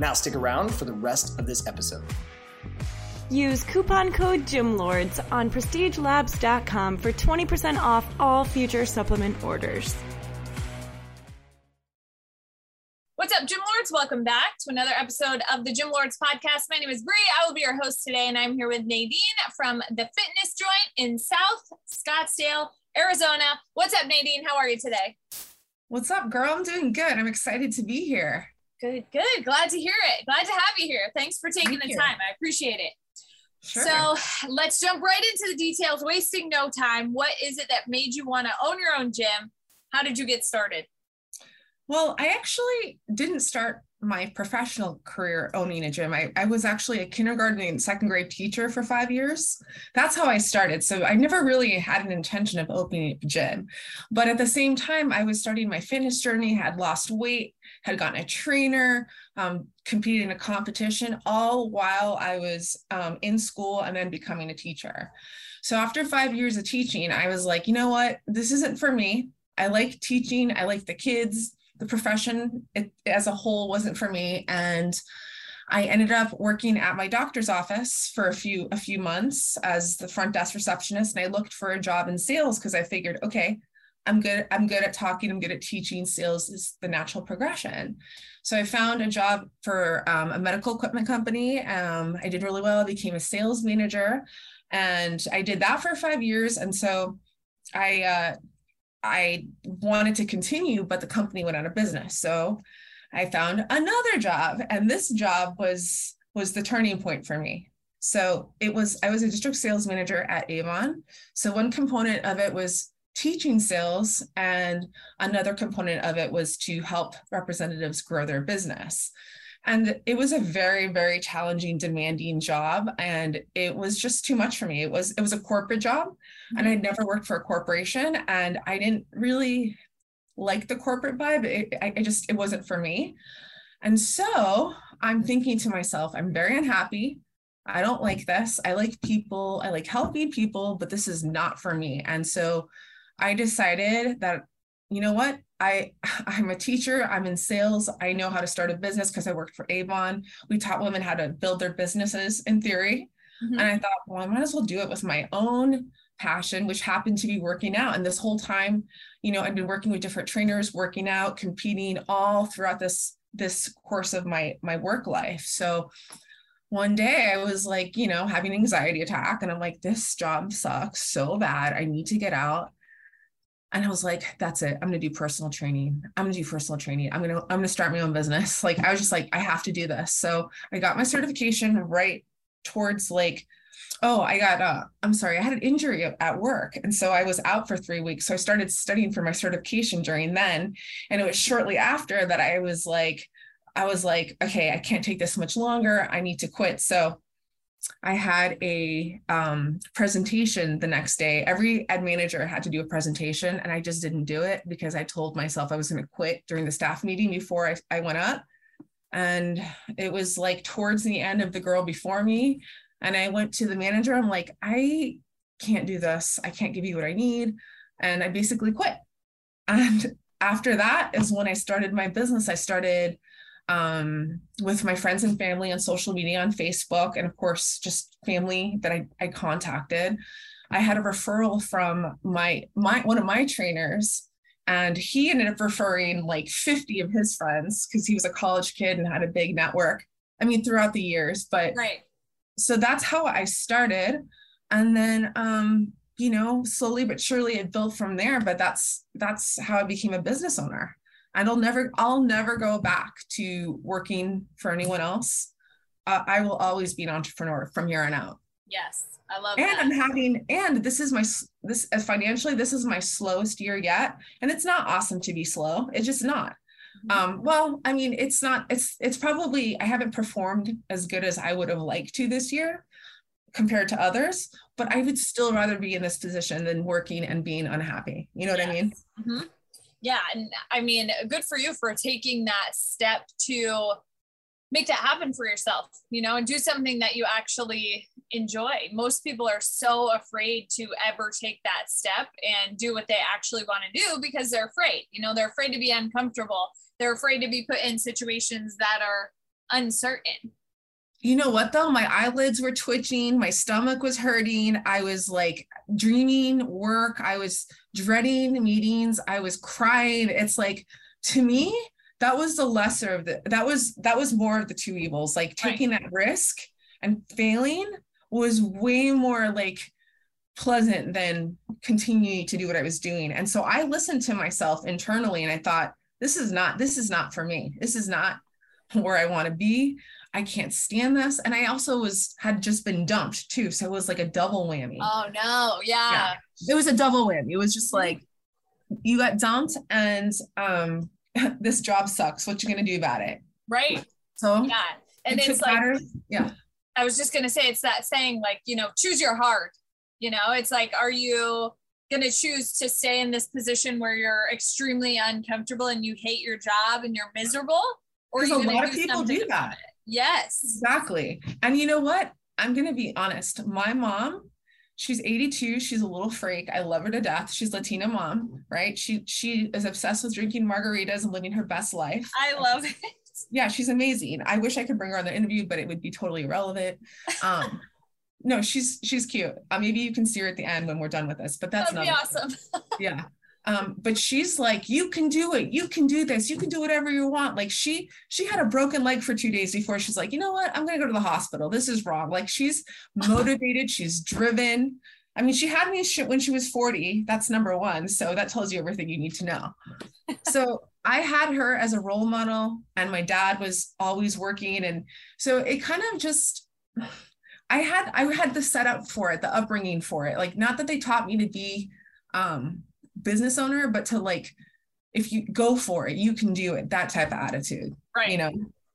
Now, stick around for the rest of this episode. Use coupon code GYMLORDS on prestigelabs.com for 20% off all future supplement orders. What's up, Gym Lords? Welcome back to another episode of the Gym Lords podcast. My name is Bree. I will be your host today, and I'm here with Nadine from the Fitness Joint in South Scottsdale, Arizona. What's up, Nadine? How are you today? What's up, girl? I'm doing good. I'm excited to be here. Good, good. Glad to hear it. Glad to have you here. Thanks for taking Thank the you. time. I appreciate it. Sure. So let's jump right into the details, wasting no time. What is it that made you want to own your own gym? How did you get started? Well, I actually didn't start my professional career owning a gym. I, I was actually a kindergarten and second grade teacher for five years. That's how I started. So I never really had an intention of opening a gym. But at the same time, I was starting my fitness journey, had lost weight, had gotten a trainer, um, competed in a competition, all while I was um, in school and then becoming a teacher. So after five years of teaching, I was like, you know what? This isn't for me. I like teaching. I like the kids the profession it, as a whole wasn't for me and I ended up working at my doctor's office for a few a few months as the front desk receptionist and I looked for a job in sales because I figured okay I'm good I'm good at talking I'm good at teaching sales is the natural progression so I found a job for um, a medical equipment company um, I did really well I became a sales manager and I did that for five years and so I uh, I wanted to continue, but the company went out of business. So I found another job, and this job was was the turning point for me. So it was I was a district sales manager at Avon. So one component of it was teaching sales, and another component of it was to help representatives grow their business. And it was a very, very challenging, demanding job. And it was just too much for me. It was, it was a corporate job and mm-hmm. I'd never worked for a corporation and I didn't really like the corporate vibe. It, I, I just, it wasn't for me. And so I'm thinking to myself, I'm very unhappy. I don't like this. I like people, I like helping people, but this is not for me. And so I decided that, you know what? I I'm a teacher, I'm in sales. I know how to start a business because I worked for Avon. We taught women how to build their businesses in theory. Mm-hmm. And I thought, well, I might as well do it with my own passion, which happened to be working out. And this whole time, you know, I've been working with different trainers, working out, competing all throughout this this course of my my work life. So one day I was like, you know, having an anxiety attack and I'm like, this job sucks so bad. I need to get out. And I was like, that's it. I'm gonna do personal training. I'm gonna do personal training. I'm gonna, I'm gonna start my own business. Like I was just like, I have to do this. So I got my certification right towards like oh i got uh i'm sorry i had an injury at work and so i was out for three weeks so i started studying for my certification during then and it was shortly after that i was like i was like okay i can't take this much longer i need to quit so i had a um, presentation the next day every ed manager had to do a presentation and i just didn't do it because i told myself i was going to quit during the staff meeting before I, I went up and it was like towards the end of the girl before me and I went to the manager. I'm like, I can't do this. I can't give you what I need. And I basically quit. And after that is when I started my business. I started um, with my friends and family on social media on Facebook, and of course, just family that I, I contacted. I had a referral from my my one of my trainers, and he ended up referring like 50 of his friends because he was a college kid and had a big network. I mean, throughout the years, but right so that's how I started. And then um, you know, slowly but surely it built from there. But that's that's how I became a business owner. And I'll never I'll never go back to working for anyone else. Uh, I will always be an entrepreneur from here on out. Yes, I love it. and that. I'm having and this is my this as financially this is my slowest year yet, and it's not awesome to be slow. It's just not. Mm-hmm. Um, well, I mean, it's not. It's it's probably I haven't performed as good as I would have liked to this year compared to others, but I would still rather be in this position than working and being unhappy. You know what I mean? Mhm. Yeah, and I mean, good for you for taking that step to make that happen for yourself, you know, and do something that you actually enjoy. Most people are so afraid to ever take that step and do what they actually want to do because they're afraid. You know, they're afraid to be uncomfortable. They're afraid to be put in situations that are uncertain. You know what though? My eyelids were twitching, my stomach was hurting. I was like dreaming work. I was dreading meetings. I was crying. It's like to me, that was the lesser of the that was that was more of the two evils. Like taking that risk and failing was way more like pleasant than continuing to do what I was doing. And so I listened to myself internally and I thought, this is not, this is not for me. This is not where I want to be. I can't stand this. And I also was had just been dumped too. So it was like a double whammy. Oh no, yeah. It was a double whammy. It was just like you got dumped and um this job sucks. What you gonna do about it? Right. So Yeah. And it it's like yeah. I was just gonna say it's that saying like, you know, choose your heart. You know, it's like, are you gonna choose to stay in this position where you're extremely uncomfortable and you hate your job and you're miserable? Or are you a lot of people do that. Yes. Exactly. And you know what? I'm going to be honest. My mom, she's 82. She's a little freak. I love her to death. She's Latina mom, right? She she is obsessed with drinking margaritas and living her best life. I love it. Yeah, she's amazing. I wish I could bring her on the interview, but it would be totally irrelevant. Um no, she's she's cute. Uh, maybe you can see her at the end when we're done with this, but that's That'd be not awesome. yeah um but she's like you can do it. You can do this. You can do whatever you want. Like she she had a broken leg for two days before. She's like you know what? I'm gonna go to the hospital. This is wrong. Like she's motivated. She's driven. I mean she had me when she was 40 that's number one. So that tells you everything you need to know. So i had her as a role model and my dad was always working. And so it kind of just i had i had the setup for it the upbringing for it. Like not that they taught me to be um business owner but to like if you go for it you can do it that type of attitude Right. you know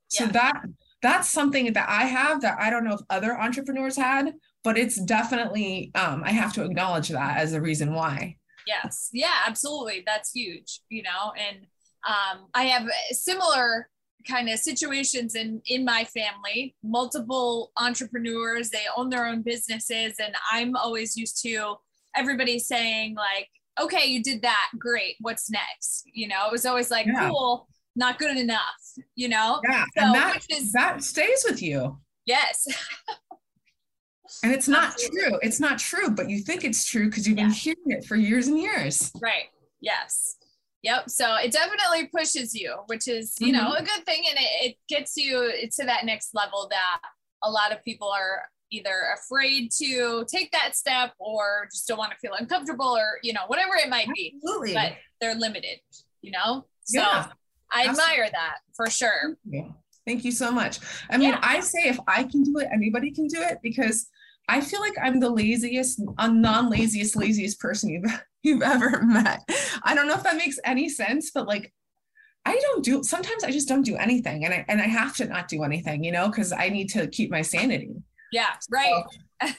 so Yeah. that that's something that i have that i don't know if other entrepreneurs had but it's definitely um i have to acknowledge that as a reason why Yes. Yeah, absolutely. That's huge, you know, and um, I have similar kind of situations in in my family multiple entrepreneurs they own their own businesses and i'm always used to everybody saying like okay you did that great what's next you know it was always like Yeah. cool not good enough you know yeah So, and that which is- that stays with you yes and it's not Absolutely. true it's not true but you think it's true because you've been hearing it for years and years Right. Yes. Yep. So it definitely pushes you, which is, you know, Mm-hmm. a good thing. And it, it gets you to that next level that a lot of people are either afraid to take that step or just don't want to feel uncomfortable or, you know, whatever it might be, absolutely but they're limited, you know? So Yeah. I Absolutely. admire that for sure. Yeah. Thank you so much. I mean, Yeah. I say if I can do it, anybody can do it because I feel like I'm the laziest, non-laziest, laziest person you've you've ever met. I don't know if that makes any sense, but like I don't do sometimes I just don't do anything and I and I have to not do anything, you know, because I need to keep my sanity. Yeah. Right.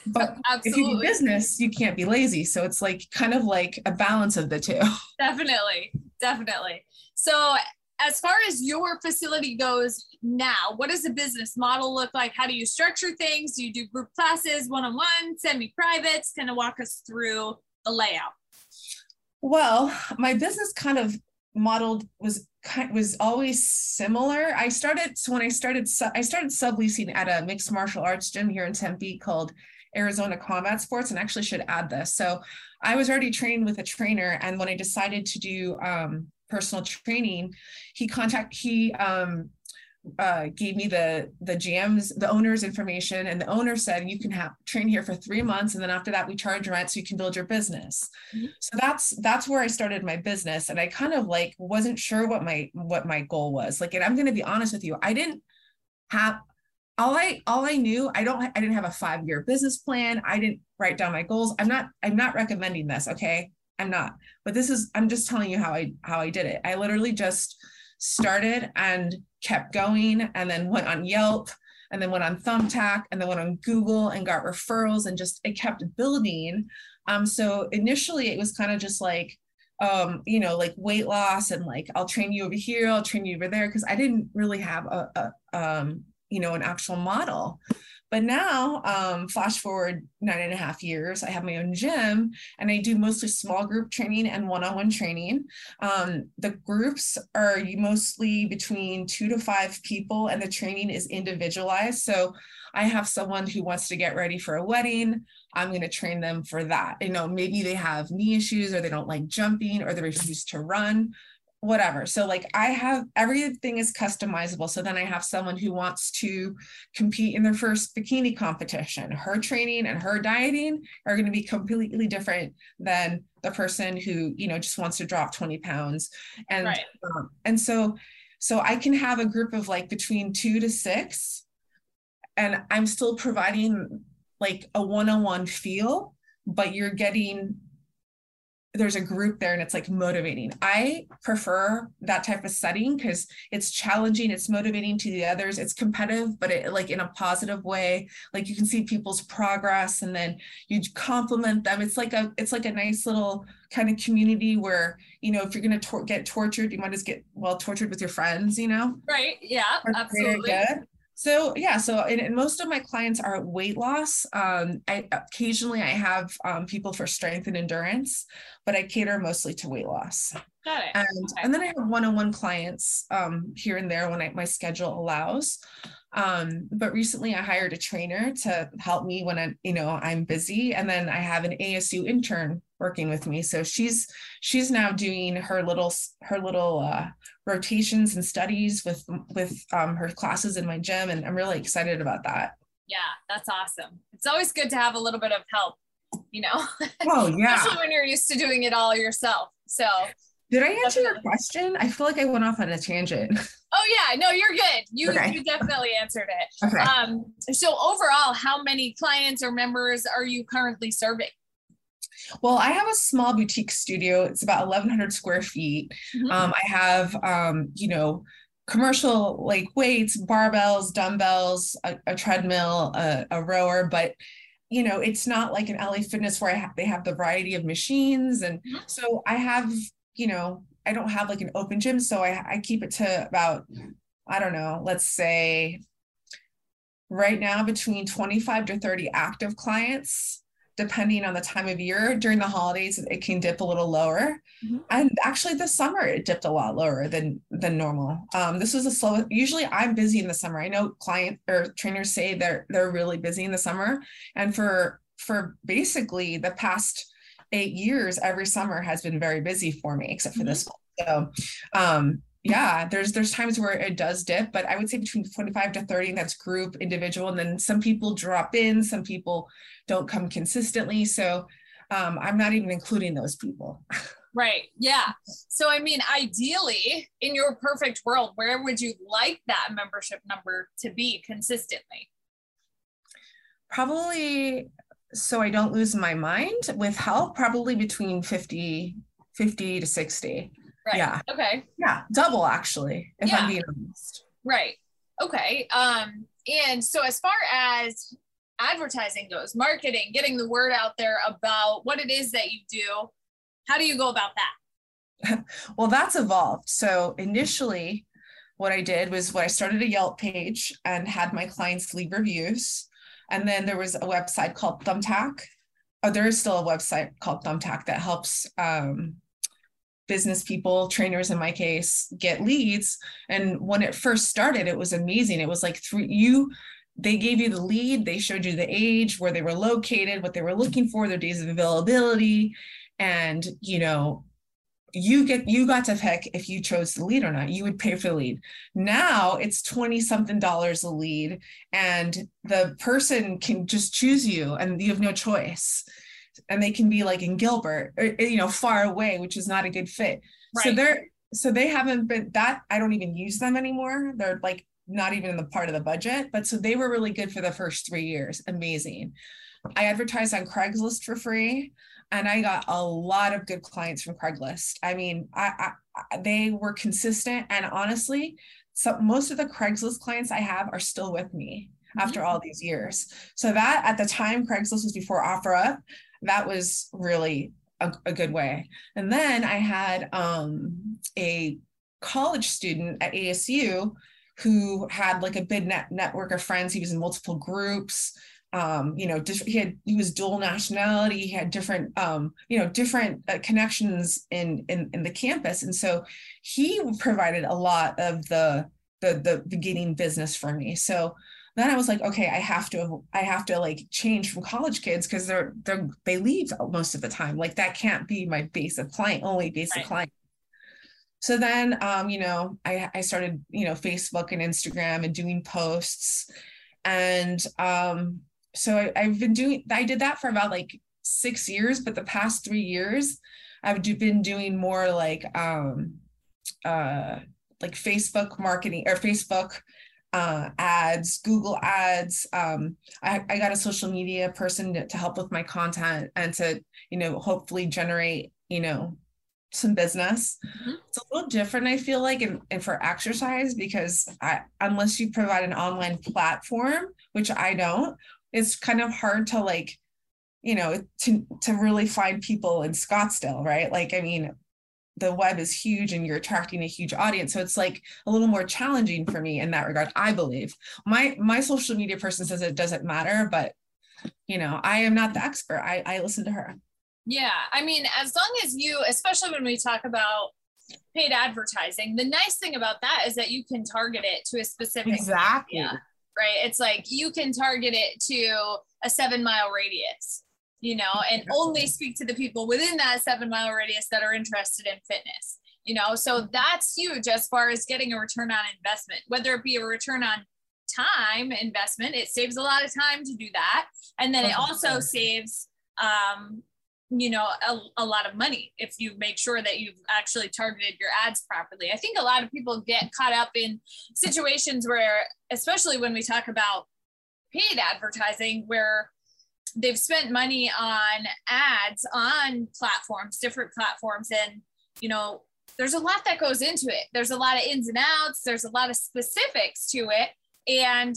But if you do business, you can't be lazy. So it's like kind of like a balance of the two. Definitely. Definitely. So as far as your facility goes now, what does the business model look like? How do you structure things? Do you do group classes, one-on-one, semi-privates? Kind of walk us through the layout. Well, my business kind of modeled was was always similar. I started so when I started I started subleasing at a mixed martial arts gym here in Tempe called Arizona Combat Sports, and actually should add this. So I was already trained with a trainer, and when I decided to do um, personal training, he contact he um, uh, gave me the the GM's the owner's information, and the owner said you can have train here for three months, and then after that we charge rent so you can build your business. Mm-hmm. So that's that's where I started my business, and I kind of like wasn't sure what my what my goal was. Like, and I'm going to be honest with you, I didn't have all I all I knew. I don't I didn't have a five year business plan. I didn't write down my goals. I'm not I'm not recommending this. Okay, I'm not. But this is I'm just telling you how I how I did it. I literally just started and kept going and then went on Yelp and then went on Thumbtack and then went on Google and got referrals and just it kept building. Um, so initially it was kind of just like, um, you know, like weight loss and like I'll train you over here, I'll train you over there because I didn't really have a, a um, you know, an actual model. But now, um, flash forward nine and a half years, I have my own gym and I do mostly small group training and one on one training. Um, the groups are mostly between two to five people, and the training is individualized. So I have someone who wants to get ready for a wedding. I'm going to train them for that. You know, maybe they have knee issues or they don't like jumping or they refuse to run whatever. So like I have everything is customizable. So then I have someone who wants to compete in their first bikini competition. Her training and her dieting are going to be completely different than the person who, you know, just wants to drop 20 pounds. And right. um, and so so I can have a group of like between 2 to 6 and I'm still providing like a one-on-one feel, but you're getting there's a group there and it's like motivating. I prefer that type of setting because it's challenging, it's motivating to the others, it's competitive, but it like in a positive way. Like you can see people's progress and then you compliment them. It's like a it's like a nice little kind of community where you know if you're gonna tor- get tortured, you might as get well tortured with your friends, you know. Right. Yeah. absolutely. Good. So yeah, so and, and, most of my clients are weight loss. Um, I occasionally I have um, people for strength and endurance, but I cater mostly to weight loss. Got it. And okay. and then I have one-on-one clients um, here and there when I, my schedule allows. Um, but recently I hired a trainer to help me when I, you know, I'm busy, and then I have an ASU intern working with me. So she's she's now doing her little her little uh, rotations and studies with with um, her classes in my gym, and I'm really excited about that. Yeah, that's awesome. It's always good to have a little bit of help, you know. Oh yeah, especially when you're used to doing it all yourself. So. Did I answer your question? I feel like I went off on a tangent. Oh yeah, no, you're good. You okay. you definitely answered it. Okay. Um, so overall, how many clients or members are you currently serving? Well, I have a small boutique studio. It's about 1,100 square feet. Mm-hmm. Um, I have, um, you know, commercial like weights, barbells, dumbbells, a, a treadmill, a, a, rower, but you know, it's not like an LA Fitness where I have they have the variety of machines, and mm-hmm. so I have, you know, I don't have like an open gym, so I I keep it to about, I don't know, let's say right now between 25 to 30 active clients depending on the time of year during the holidays it can dip a little lower. Mm-hmm. and actually this summer it dipped a lot lower than than normal. Um, this was a slow usually i'm busy in the summer. I know client or trainers say they're they're really busy in the summer. And for for basically the past eight years every summer has been very busy for me except for mm-hmm. this one so um yeah there's there's times where it does dip but i would say between 25 to 30 that's group individual and then some people drop in some people don't come consistently so um, i'm not even including those people right yeah so i mean ideally in your perfect world where would you like that membership number to be consistently probably so i don't lose my mind with help probably between 50 50 to 60 Right. Yeah. Okay. Yeah. Double actually, if yeah. I'm being honest. Right. Okay. Um, and so as far as advertising goes, marketing, getting the word out there about what it is that you do, how do you go about that? well, that's evolved. So initially, what I did was what I started a Yelp page and had my clients leave reviews. And then there was a website called Thumbtack. Oh, there is still a website called Thumbtack that helps um, business people, trainers in my case, get leads. And when it first started, it was amazing. It was like through you, they gave you the lead, they showed you the age, where they were located, what they were looking for, their days of availability. And, you know, you get you got to pick if you chose the lead or not. You would pay for the lead. Now it's 20 something dollars a lead and the person can just choose you and you have no choice. And they can be like in gilbert or, eh, you know far away which is not a good fit. Right. so they're so they haven't been that i don't even use them anymore. They're like not even in the part of the budget but so they were really good for the first three years amazing i advertised on craigslist for free and I got a lot of good clients from Craigslist. I mean, I, I they were consistent, and honestly, so most of the Craigslist clients I have are still with me after all these years. So that at the time, Craigslist was before OfferUp. That was really a, a good way. And then I had um, a college student at ASU who had like a big net network of friends. He was in multiple groups um, you know, he had he was dual nationality. He had different, um, you know, different uh, connections in, in in the campus, and so he provided a lot of the the the beginning business for me. So then I was like, okay, I have to I have to like change from college kids because they're they're they leave most of the time. Like that can't be my base of client only base right. of client. So then, um, you know, I, I started, you know, Facebook and Instagram and doing posts. And um, so I, have been doing i did that for about like six years but the past three years i've been doing more like um uh like facebook marketing or facebook uh, ads, Google ads. Um, I, I got a social media person to, to help with my content and to, you know, hopefully generate, you know, some business. Mm-hmm. It's a little different, I feel like, and, and for exercise because I, unless you provide an online platform, which I don't, it's kind of hard to like you know to to really find people in Scottsdale right? Like I mean the web is huge and you're attracting a huge audience. So it's like a little more challenging for me in that regard i believe. My my social media person says it doesn't matter but you know i am not the expert. I i listen to her yeah i mean as long as you especially when we talk about paid advertising the nice thing about that is that you can target it to a specific exactly area right? It's like you can target it to a seven mile radius, you know, and only speak to the people within that seven mile radius that are interested in fitness, you know. So that's huge as far as getting a return on investment, whether it be a return on time investment, it saves a lot of time to do that. And then it also saves um, you know a, a lot of money if you make sure that you've actually targeted your ads properly. I think a lot of people get caught up in situations where especially when we talk about paid advertising where they've spent money on ads on platforms different platforms and you know there's a lot that goes into it. There's a lot of ins and outs. There's a lot of specifics to it. And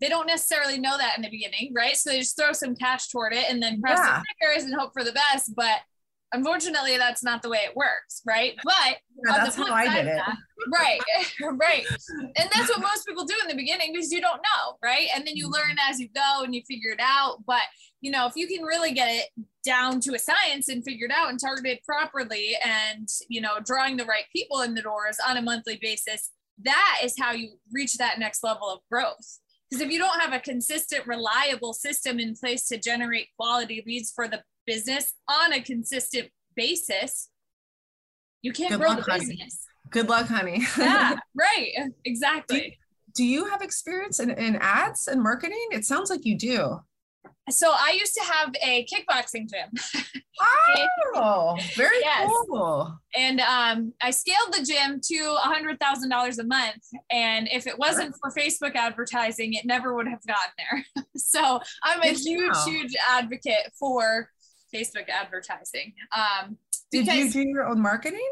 they don't necessarily know that in the beginning, right? So they just throw some cash toward it and then press yeah. the stickers and hope for the best. But unfortunately, that's not the way it works, right? But yeah, that's how I did it. That, right, right. And that's what most people do in the beginning because you don't know, right? And then you mm-hmm. learn as you go and you figure it out. But you know, if you can really get it down to a science and figure it out and target it properly and you know, drawing the right people in the doors on a monthly basis, that is how you reach that next level of growth because if you don't have a consistent, reliable system in place to generate quality leads for the business on a consistent basis, you can't Good grow luck, the honey. business. Good luck, honey. yeah, right. Exactly. Do, do you have experience in, in ads and marketing? It sounds like you do. So I used to have a kickboxing gym. oh, very yes. cool. And um, I scaled the gym to a hundred thousand dollars a month. And if it wasn't for Facebook advertising, it never would have gotten there. so I'm a huge, huge advocate for Facebook advertising. Um, Did you do your own marketing?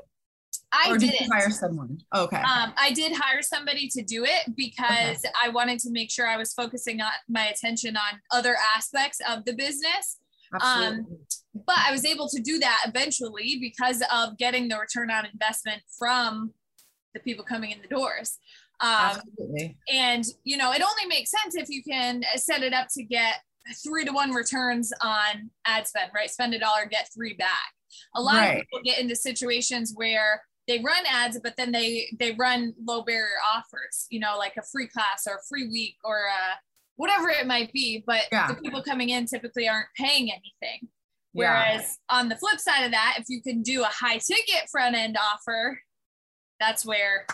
I or did you hire someone? Okay. Um, I did hire somebody to do it because okay. I wanted to make sure I was focusing on my attention on other aspects of the business. Absolutely. Um, but I was able to do that eventually because of getting the return on investment from the people coming in the doors. Um, Absolutely. And you know, it only makes sense if you can set it up to get three to one returns on ad spend, right? Spend a dollar, get three back. A lot right. of people get into situations where they run ads but then they they run low barrier offers you know like a free class or a free week or a, whatever it might be but yeah. the people coming in typically aren't paying anything Whereas yeah. on the flip side of that, if you can do a high ticket front end offer, that's where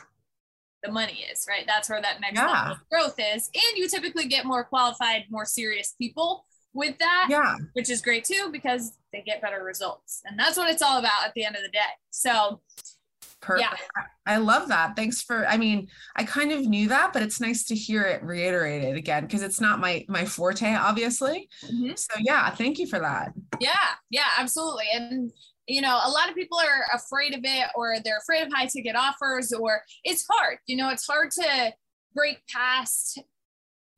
the money is, right? That's where that next yeah. level of growth is. And you typically get more qualified, more serious people with that, yeah. which is great too because they get better results. And that's what it's all about at the end of the day. So Perfect. Yeah. I love that. Thanks for I mean, I kind of knew that, but it's nice to hear it reiterated again because it's not my my forte obviously. Mm-hmm. So yeah, thank you for that. Yeah. Yeah, absolutely. And you know, a lot of people are afraid of it or they're afraid of high ticket offers or it's hard. You know, it's hard to break past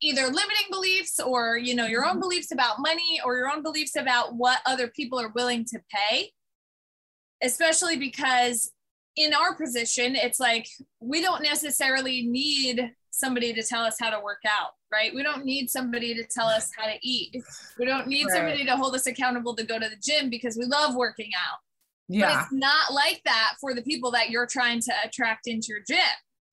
either limiting beliefs or you know your own mm-hmm. beliefs about money or your own beliefs about what other people are willing to pay especially because in our position, it's like we don't necessarily need somebody to tell us how to work out, right? We don't need somebody to tell us how to eat. We don't need right. somebody to hold us accountable to go to the gym because we love working out. Yeah. But it's not like that for the people that you're trying to attract into your gym.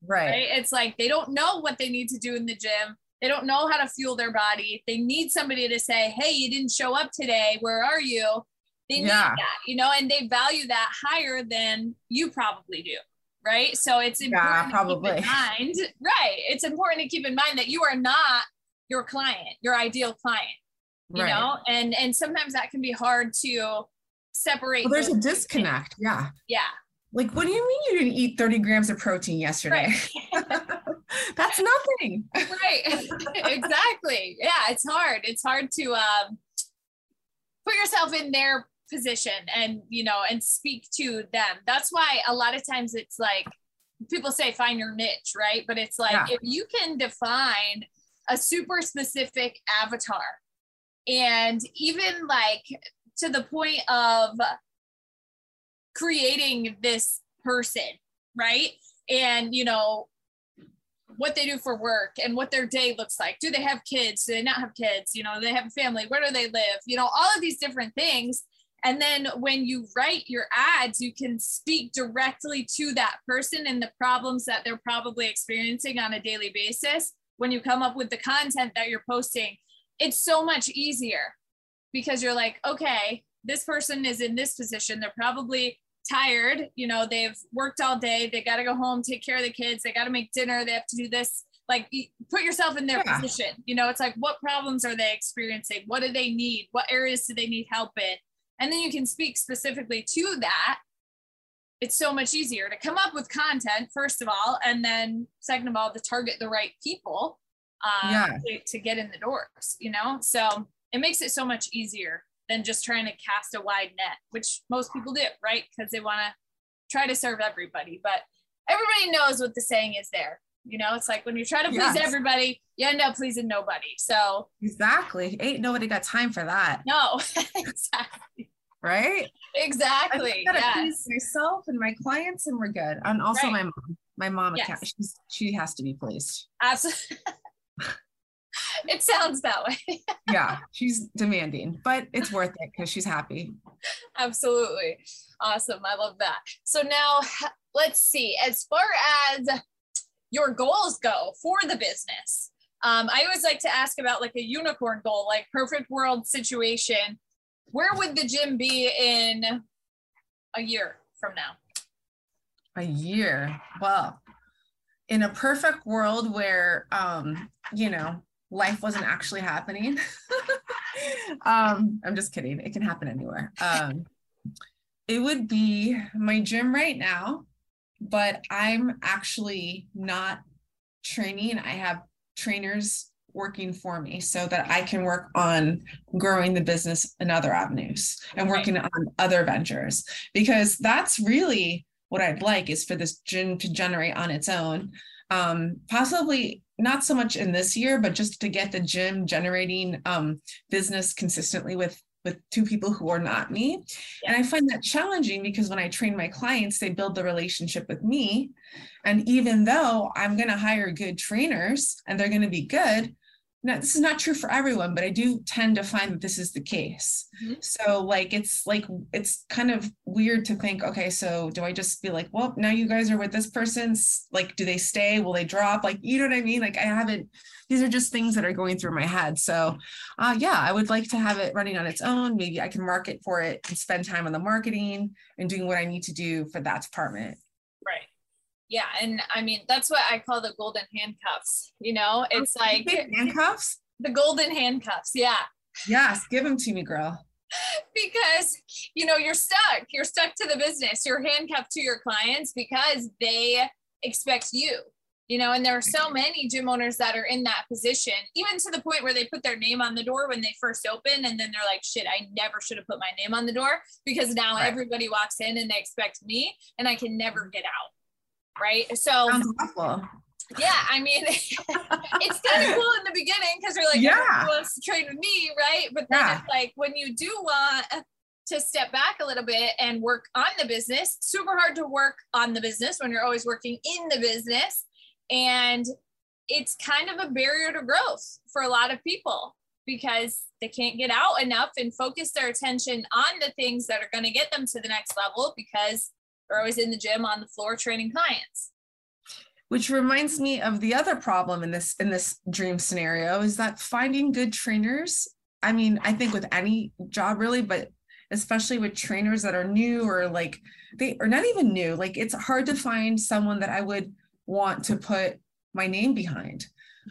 Right. right. It's like they don't know what they need to do in the gym. They don't know how to fuel their body. They need somebody to say, Hey, you didn't show up today. Where are you? They need yeah. that, you know, and they value that higher than you probably do. Right. So it's important yeah, probably. to keep in mind, right. It's important to keep in mind that you are not your client, your ideal client. You right. know, and and sometimes that can be hard to separate. Well, there's a disconnect. Two. Yeah. Yeah. Like, what do you mean you didn't eat 30 grams of protein yesterday? Right. That's nothing. right. exactly. Yeah, it's hard. It's hard to um, put yourself in their position and you know and speak to them that's why a lot of times it's like people say find your niche right but it's like yeah. if you can define a super specific avatar and even like to the point of creating this person right and you know what they do for work and what their day looks like. Do they have kids? Do they not have kids? You know, they have a family. Where do they live? You know, all of these different things and then when you write your ads, you can speak directly to that person and the problems that they're probably experiencing on a daily basis. When you come up with the content that you're posting, it's so much easier because you're like, okay, this person is in this position. They're probably tired. You know, they've worked all day. They got to go home, take care of the kids. They got to make dinner. They have to do this. Like, put yourself in their yeah. position. You know, it's like, what problems are they experiencing? What do they need? What areas do they need help in? and then you can speak specifically to that it's so much easier to come up with content first of all and then second of all to target the right people um, yeah. to, to get in the doors you know so it makes it so much easier than just trying to cast a wide net which most people do right because they want to try to serve everybody but everybody knows what the saying is there you know, it's like when you try to please yes. everybody, you end up pleasing nobody. So exactly. Ain't nobody got time for that. No, exactly. Right? Exactly. I gotta yes. please myself and my clients and we're good. And also right. my mom. My mom yes. she has to be pleased. Absolutely. it sounds that way. yeah, she's demanding, but it's worth it because she's happy. Absolutely. Awesome. I love that. So now let's see. As far as your goals go for the business. Um, I always like to ask about like a unicorn goal, like perfect world situation. Where would the gym be in a year from now? A year. Well, in a perfect world where um, you know, life wasn't actually happening. um, I'm just kidding. It can happen anywhere. Um, it would be my gym right now but I'm actually not training. I have trainers working for me so that I can work on growing the business in other avenues and working on other ventures because that's really what I'd like is for this gym to generate on its own. Um, possibly not so much in this year, but just to get the gym generating um, business consistently with with two people who are not me. And I find that challenging because when I train my clients, they build the relationship with me. And even though I'm going to hire good trainers and they're going to be good, now this is not true for everyone but i do tend to find that this is the case. Mhm. so like it's like it's kind of weird to think okay so do i just be like well now you guys are with this person's like do they stay? Will they drop? Like you know what i mean? Like i haven't these are just things that are going through my head. So uh yeah i would like to have it running on its own. Maybe i can market for it and spend time on the marketing and doing what i need to do for that department. Yeah. And I mean, that's what I call the golden handcuffs. You know, oh, it's like handcuffs the golden handcuffs. Yeah. yes give them to me girl because you know you're stuck you're stuck to the business you're handcuffed to your clients because they expect you you know and there are so many gym owners that are in that position even to the point where they put their name on the door when they first open and then they're like shit i never should have put my name on the door because now Right. everybody walks in and they expect me and i can never mm-hmm. get out right so sounds awful yeah i mean it's kind of cool in the beginning because you're like Yeah. wants to train with me right but then Yeah. it's like when you do want to step back a little bit and work on the business super hard to work on the business when you're always working in the business and it's kind of a barrier to growth for a lot of people because they can't get out enough and focus their attention on the things that are going to get them to the next level because they're always in the gym on the floor training clients. Which reminds me of the other problem in this in this dream scenario is that finding good trainers i mean i think with any job really but especially with trainers that are new or like they are not even new like it's hard to find someone that i would want to put my name behind.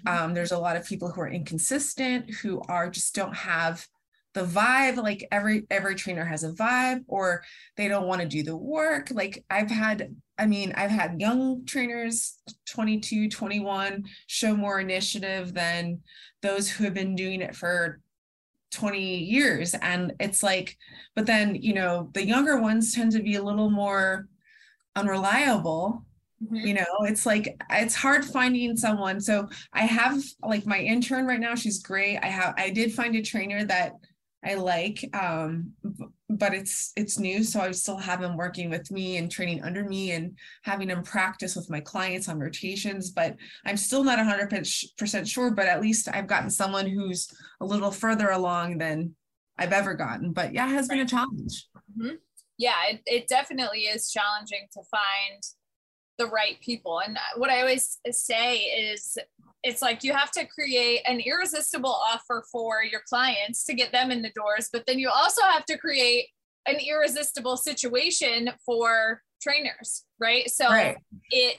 Um, there's a lot of people who are inconsistent who are just don't have the vibe like every every trainer has a vibe or they don't want to do the work like i've had I mean, I've had young trainers, 22, 21, show more initiative than those who have been doing it for 20 years. And it's like, but then, you know, the younger ones tend to be a little more unreliable. Mm-hmm. You know, it's like, it's hard finding someone. So I have like my intern right now, she's great. I have, I did find a trainer that I like, um, but it's it's new, so I still have them working with me and training under me and having them practice with my clients on rotations. But I'm still not 100 percent sure. But at least I've gotten someone who's a little further along than I've ever gotten. But yeah, it has been a challenge. Mm-hmm. yeah, it, it definitely is challenging to find the right people. And uh, what I always uh, say is it's like you have to create an irresistible offer for your clients to get them in the doors, but then you also have to create an irresistible situation for trainers, right? So Right. it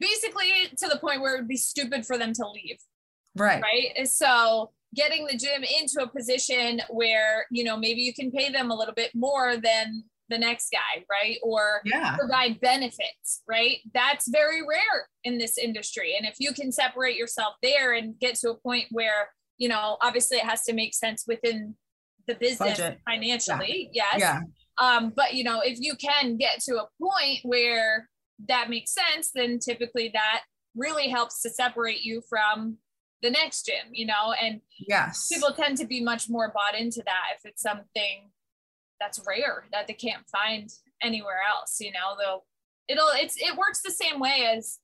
basically to the point where it would be stupid for them to leave Right. right so getting the gym into a position where you know maybe you can pay them a little bit more than the next guy right or Yeah. provide benefits right that's very rare in this industry and if you can separate yourself there and get to a point where you know obviously it has to make sense within the business Budget. financially yes Yeah. um, but you know, if you can get to a point where that makes sense, then typically that really helps to separate you from the next gym, you know, and Yes. people tend to be much more bought into that if it's something that's rare that they can't find anywhere else, you know, though it'll it's it works the same way as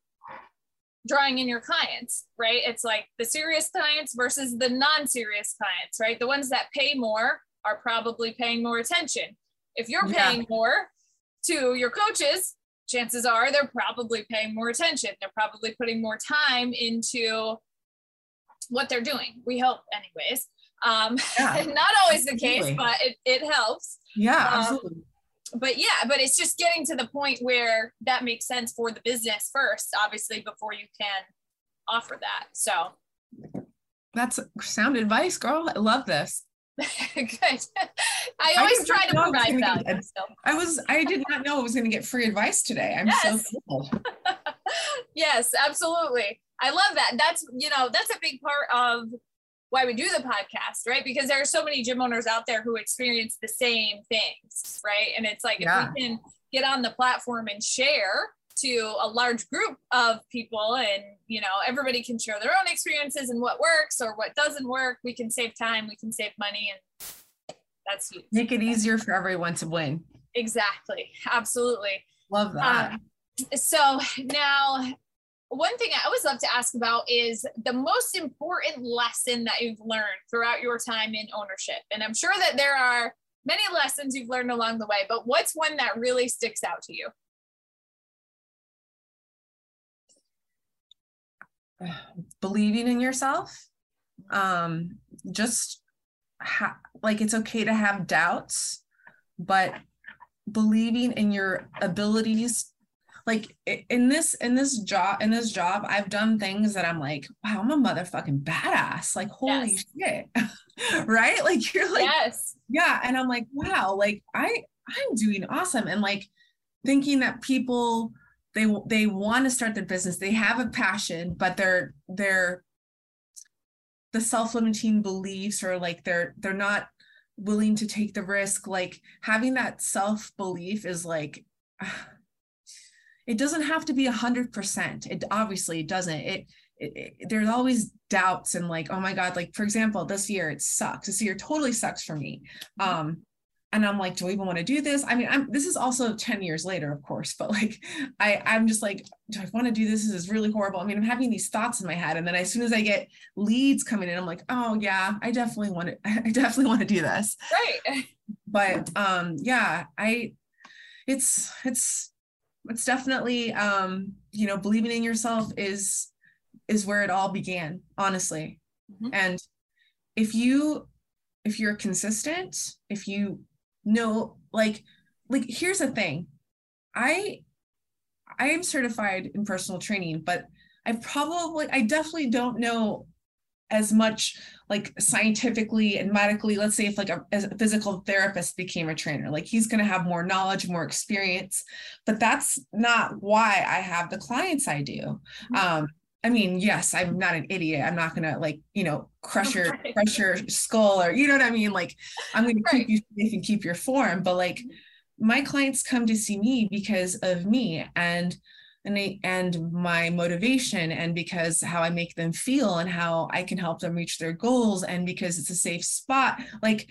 drawing in your clients, right? It's like the serious clients versus the non-serious clients, right? The ones that pay more are probably paying more attention. If you're Yeah. paying more to your coaches, chances are they're probably paying more attention. They're probably putting more time into what they're doing. We hope, anyways. Um, Yeah. not always the case, but it, it helps. Yeah. um, Absolutely. But yeah, but it's just getting to the point where that makes sense for the business first, obviously, before you can offer that. So That's sound advice, girl. I love this. good. I always didn't try to I provide gonna get So. I was I did not know I was going to get free advice today. I'm Yes. so cool. yes, absolutely. I love that. That's, you know, that's a big part of why we do the podcast, right? Because there are so many gym owners out there who experience the same things, right? And it's like Yeah. if we can get on the platform and share to a large group of people and, you know, everybody can share their own experiences and what works or what doesn't work, we can save time, we can save money and that's huge. Make it easier for everyone to win. Exactly. Absolutely. Love that. Um, so now one thing I always love to ask about is the most important lesson that you've learned throughout your time in ownership. And I'm sure that there are many lessons you've learned along the way, but what's one that really sticks out to you? Believing in yourself. Um, just ha- like it's okay to have doubts, but believing in your abilities like in this in this job in this job i've done things that i'm like wow i'm a motherfucking badass. Like holy yes. shit. Right? Like you're like yes. yeah. And i'm like wow like i i'm doing awesome. And like thinking that people they they want to start their business they have a passion but they're they're the self-limiting beliefs or like they're they're not willing to take the risk like having that self-belief is like it doesn't have to be a hundred percent. It obviously doesn't. It, it, it, there's always doubts and like, oh my God, like for example, this year it sucks. This year totally sucks for me. Mm-hmm. Um, and I'm like, do I even want to do this? I mean, I'm this is also 10 years later, of course, but like I, I'm just like, do I want to do this? This is really horrible. I mean, I'm having these thoughts in my head. And then as soon as I get leads coming in, I'm like, oh yeah, I definitely want to, I definitely want to do this. Right. But um, yeah, I it's it's it's definitely um you know believing in yourself is is where it all began honestly mm-hmm. and if you if you're consistent if you know like like here's the thing i i am certified in personal training but i probably i definitely don't know as much like scientifically and medically let's say if like a, a physical therapist became a trainer like he's going to have more knowledge more experience but that's not why i have the clients i do mm-hmm. um I mean, yes, I'm not an idiot. I'm not gonna like, you know, crush your right. crush your skull or you know what I mean? Like I'm gonna right. keep you safe and keep your form. But like my clients come to see me because of me. And and and my motivation and because how I make them feel and how I can help them reach their goals and because it's a safe spot. Like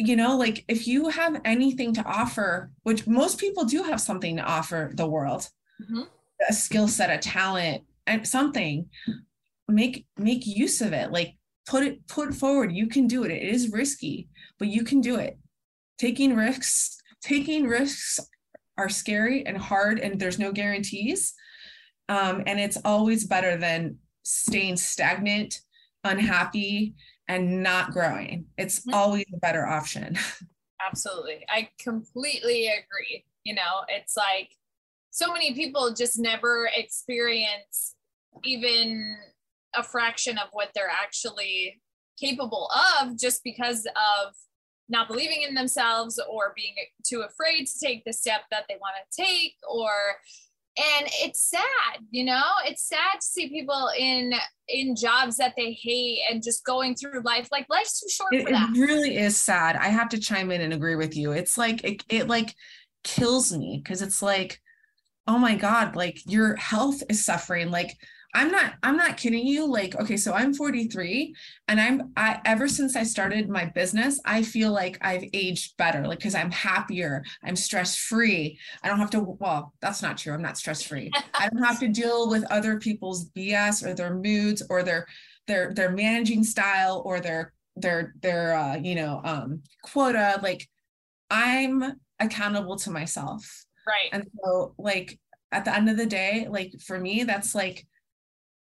you know like if you have anything to offer which most people do have something to offer the world mm-hmm. a skill set a talent and something make make use of it. Like put it put forward. You can do it. It is risky but you can do it. Taking risks taking risks are scary and hard and there's no guarantees. Um, and it's always better than staying stagnant, unhappy, and not growing. It's mm-hmm. always a better option. Absolutely. I completely agree. You know, it's like so many people just never experience even a fraction of what they're actually capable of just because of not believing in themselves or being too afraid to take the step that they want to take or and it's sad you know? It's sad to see people in in jobs that they hate and just going through life like life's too short it, for that. it really is sad. I have to chime in and agree with you. It's like it, it like kills me because it's like oh my god like your health is suffering. Like I'm not I'm not kidding you. Like okay so I'm 43 and I'm I ever since I started my business I feel like I've aged better like cuz I'm happier. I'm stress free I don't have to well that's not true. I'm not stress free I don't have to deal with other people's BS or their moods or their their their managing style or their their their uh you know um quota. Like I'm accountable to myself. Right. And so like at the end of the day like for me that's like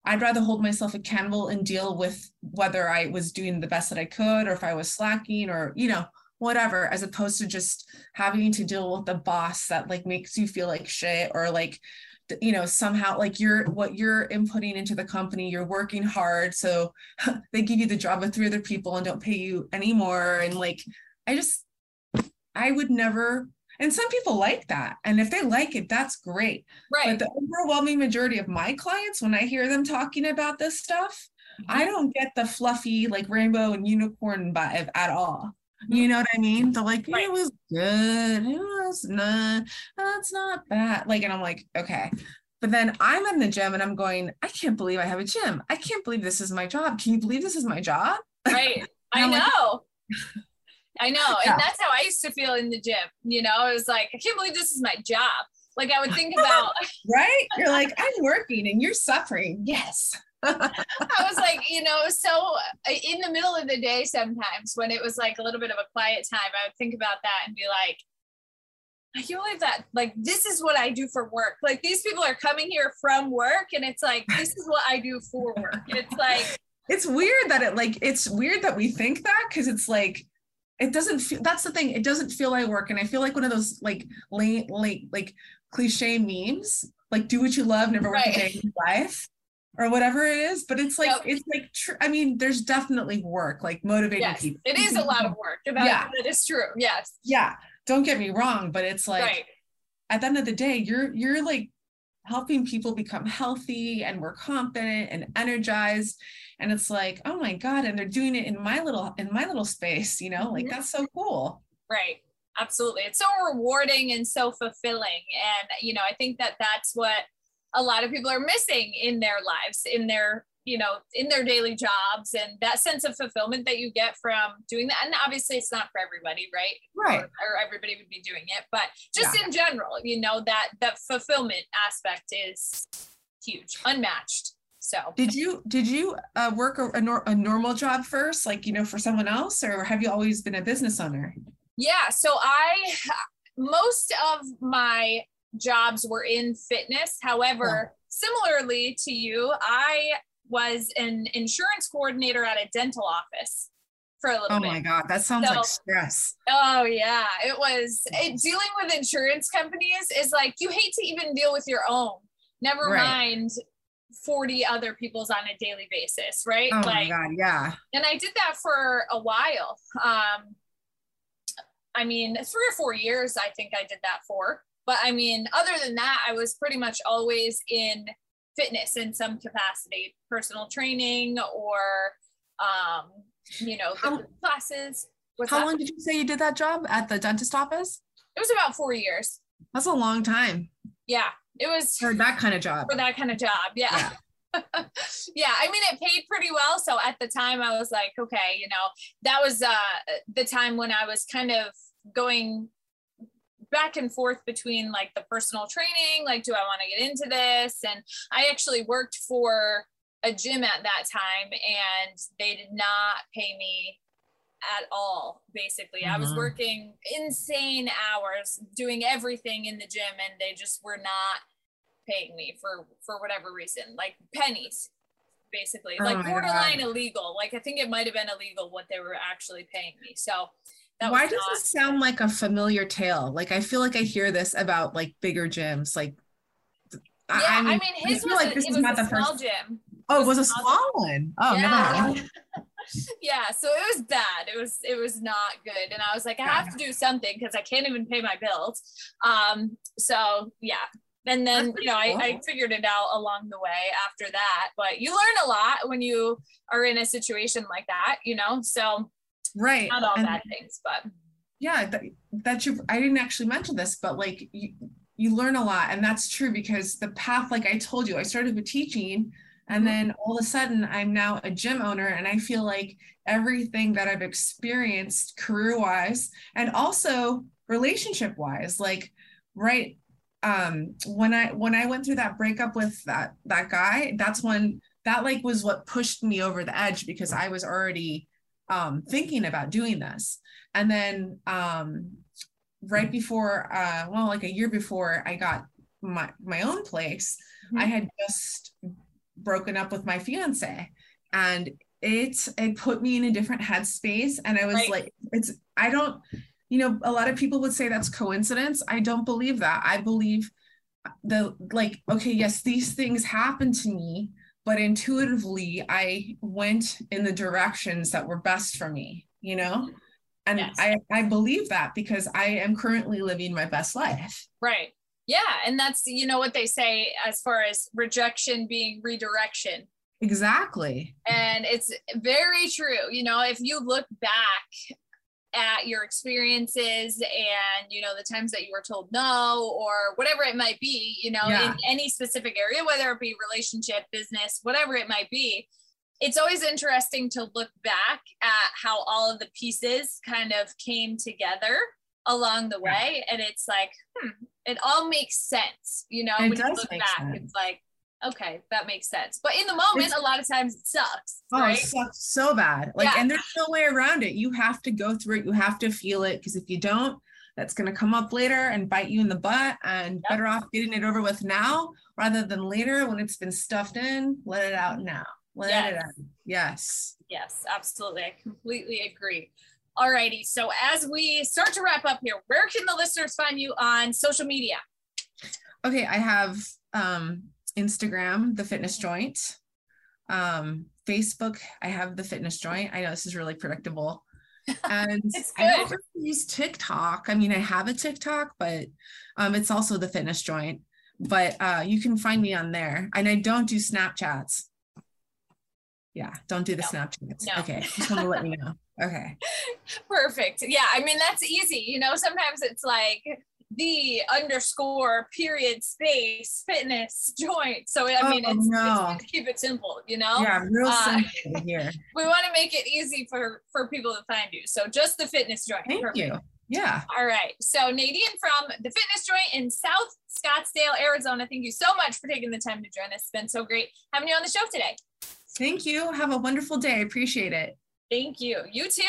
I'd rather hold myself accountable and deal with whether I was doing the best that I could or if I was slacking or, you know, whatever, as opposed to just having to deal with the boss that like makes you feel like shit or like, you know, somehow like you're what you're inputting into the company, you're working hard. So they give you the job of three other people and don't pay you anymore. And like, I just, I would never and some people like that. And if they like it, that's great. Right. But the overwhelming majority of my clients, when I hear them talking about this stuff, mm-hmm. I don't get the fluffy, like rainbow and unicorn vibe at all. Mm-hmm. You know what I mean? They're like, right. it was good. It was not, that's not bad. Like, and I'm like, okay. But then I'm in the gym and I'm going, I can't believe I have a gym. I can't believe this is my job. Can you believe this is my job? Right. I know. Like, I know. Yeah. And that's how I used to feel in the gym. You know, it was like, I can't believe this is my job. Like I would think about right? You're like, I'm working and you're suffering. Yes. I was like, you know, so uh, in the middle of the day sometimes when it was like a little bit of a quiet time, I would think about that and be like, I can't believe that. Like, this is what I do for work. Like, these people are coming here from work, and it's like, this is what I do for work. It's like, it's weird that it like it's weird that we think that because it's like it doesn't feel that's the thing it doesn't feel like work and i feel like one of those like late late like cliche memes like do what you love never work Right. a day in your life or whatever it is but it's like Yep. it's like tr- i mean there's definitely work like motivating yes, people it is a lot of work. That, Yeah. that is true. Yes. yeah don't get me wrong but it's like right. at the end of the day you're you're like helping people become healthy and more confident and energized and it's like oh my god and they're doing it in my little in my little space you know like Mhm. that's so cool Right. Absolutely. It's so rewarding and so fulfilling. And, you know, I think that that's what a lot of people are missing in their lives, in their, you know, in their daily jobs and that sense of fulfillment that you get from doing that. And obviously it's not for everybody, right? right Or, or everybody would be doing it, but just in general, you know, that, that fulfillment aspect is huge, unmatched. So did you did you uh, work a, a, nor- a normal job first like you know for someone else or have you always been a business owner Yeah, so I most of my jobs were in fitness. However, similarly to you, I was an insurance coordinator at a dental office for a little bit. oh bit. my god that sounds So- like stress Oh yeah, it was it, dealing with insurance companies is like you hate to even deal with your own. Never Right. mind 40 other people's on a daily basis, right? oh like my god yeah and I did that for a while. Um, I mean, three or four years, I think I did that for. But I mean, other than that, I was pretty much always in fitness in some capacity, personal training or, um, you know, How- classes. What's how that? long did you say you did that job at the dentist office It was about four years. that's a long time Yeah, it was for that kind of job for that kind of job. Yeah. yeah, I mean it paid pretty well. So at the time I was like, okay, you know, that was uh the time when I was kind of going back and forth between like the personal training, like do I want to get into this? And I actually worked for a gym at that time and they did not pay me at all basically i was Mhm. working insane hours doing everything in the gym and they just were not paying me for for whatever reason like pennies basically Oh like borderline illegal like i think it might have been illegal what they were actually paying me so that Why does not, this sound like a familiar tale? Like I feel like I hear this about like bigger gyms. Like, I- yeah i mean, I his feel was, like a, this it is was not a the small first. gym Oh, it was was a a small one. Oh, Yeah. never mind. yeah so it was bad. It was it was not good. And i was like i have to do something because i can't even pay my bills. Um so yeah. And then you know I, I figured it out along the way after that. But you learn a lot when you are in a situation like that you know? So Right. not all And bad things but yeah, that, that you. I didn't actually mention this, but like you, you learn a lot, and that's true because the path, like I told you, I started with teaching, and then all of a sudden I'm now a gym owner, and I feel like everything that I've experienced career-wise and also relationship-wise, like right um when i when i went through that breakup with that that guy that's when that like was what pushed me over the edge because i was already um thinking about doing this and then um right before uh well like a year before i got my my own place i Mhm. had just broken up with my fiance. And it it put me in a different headspace. And i was Right. like it's i don't you know a lot of people would say that's coincidence. I don't believe that. I believe the like okay yes these things happen to me but intuitively i went in the directions that were best for me you know? And Yes. i i believe that because i am currently living my best life. Right yeah and that's you know what they say as far as rejection being redirection exactly And it's very true. You know, if you look back at your experiences and, you know, the times that you were told no or whatever it might be, you know, Yeah. in any specific area, whether it be relationship, business, whatever it might be, it's always interesting to look back at how all of the pieces kind of came together along the Yeah. way. And it's like, hmm, it all makes sense. You know, It when you does look back, sense. it's like, okay, that makes sense. But in the moment, It's- a lot of times it sucks. Oh, right? it sucks so bad. Like, Yeah. and there's no way around it. You have to go through it. You have to feel it because if you don't, that's going to come up later and bite you in the butt. And Yep. better off getting it over with now rather than later when it's been stuffed in. Let it out now. Let it Yes. out. Yes. Yes, absolutely. I completely agree. Alrighty. So as we start to wrap up here, where can the listeners find you on social media? Okay, I have um Instagram, the fitness joint. Um, Facebook, I have the fitness joint. I know this is really predictable. And I don't really use TikTok. I mean, I have a TikTok, but um it's also the fitness joint. But uh you can find me on there. And I don't do Snapchats. Yeah, don't do the No. Snapchats. No. Okay, just want to let you know. Okay. Perfect. Yeah, I mean that's easy. You know, sometimes it's like the underscore period space fitness joint. So I mean, Oh, it's, no. it's keep it simple. You know, Yeah, real Uh, simple here. we want to make it easy for for people to find you. So just the fitness joint. Thank Perfect. you. Yeah. All right. So Nadine from the Fitness Joint in South Scottsdale, Arizona. Thank you so much for taking the time to join us. It's been so great having you on the show today. Thank you. Have a wonderful day. I appreciate it. Thank you. You too.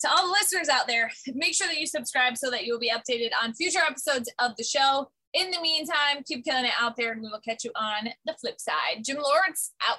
To all the listeners out there, make sure that you subscribe so that you'll be updated on future episodes of the show. In the meantime, keep killing it out there and we will catch you on the flip side. Gym Lords out.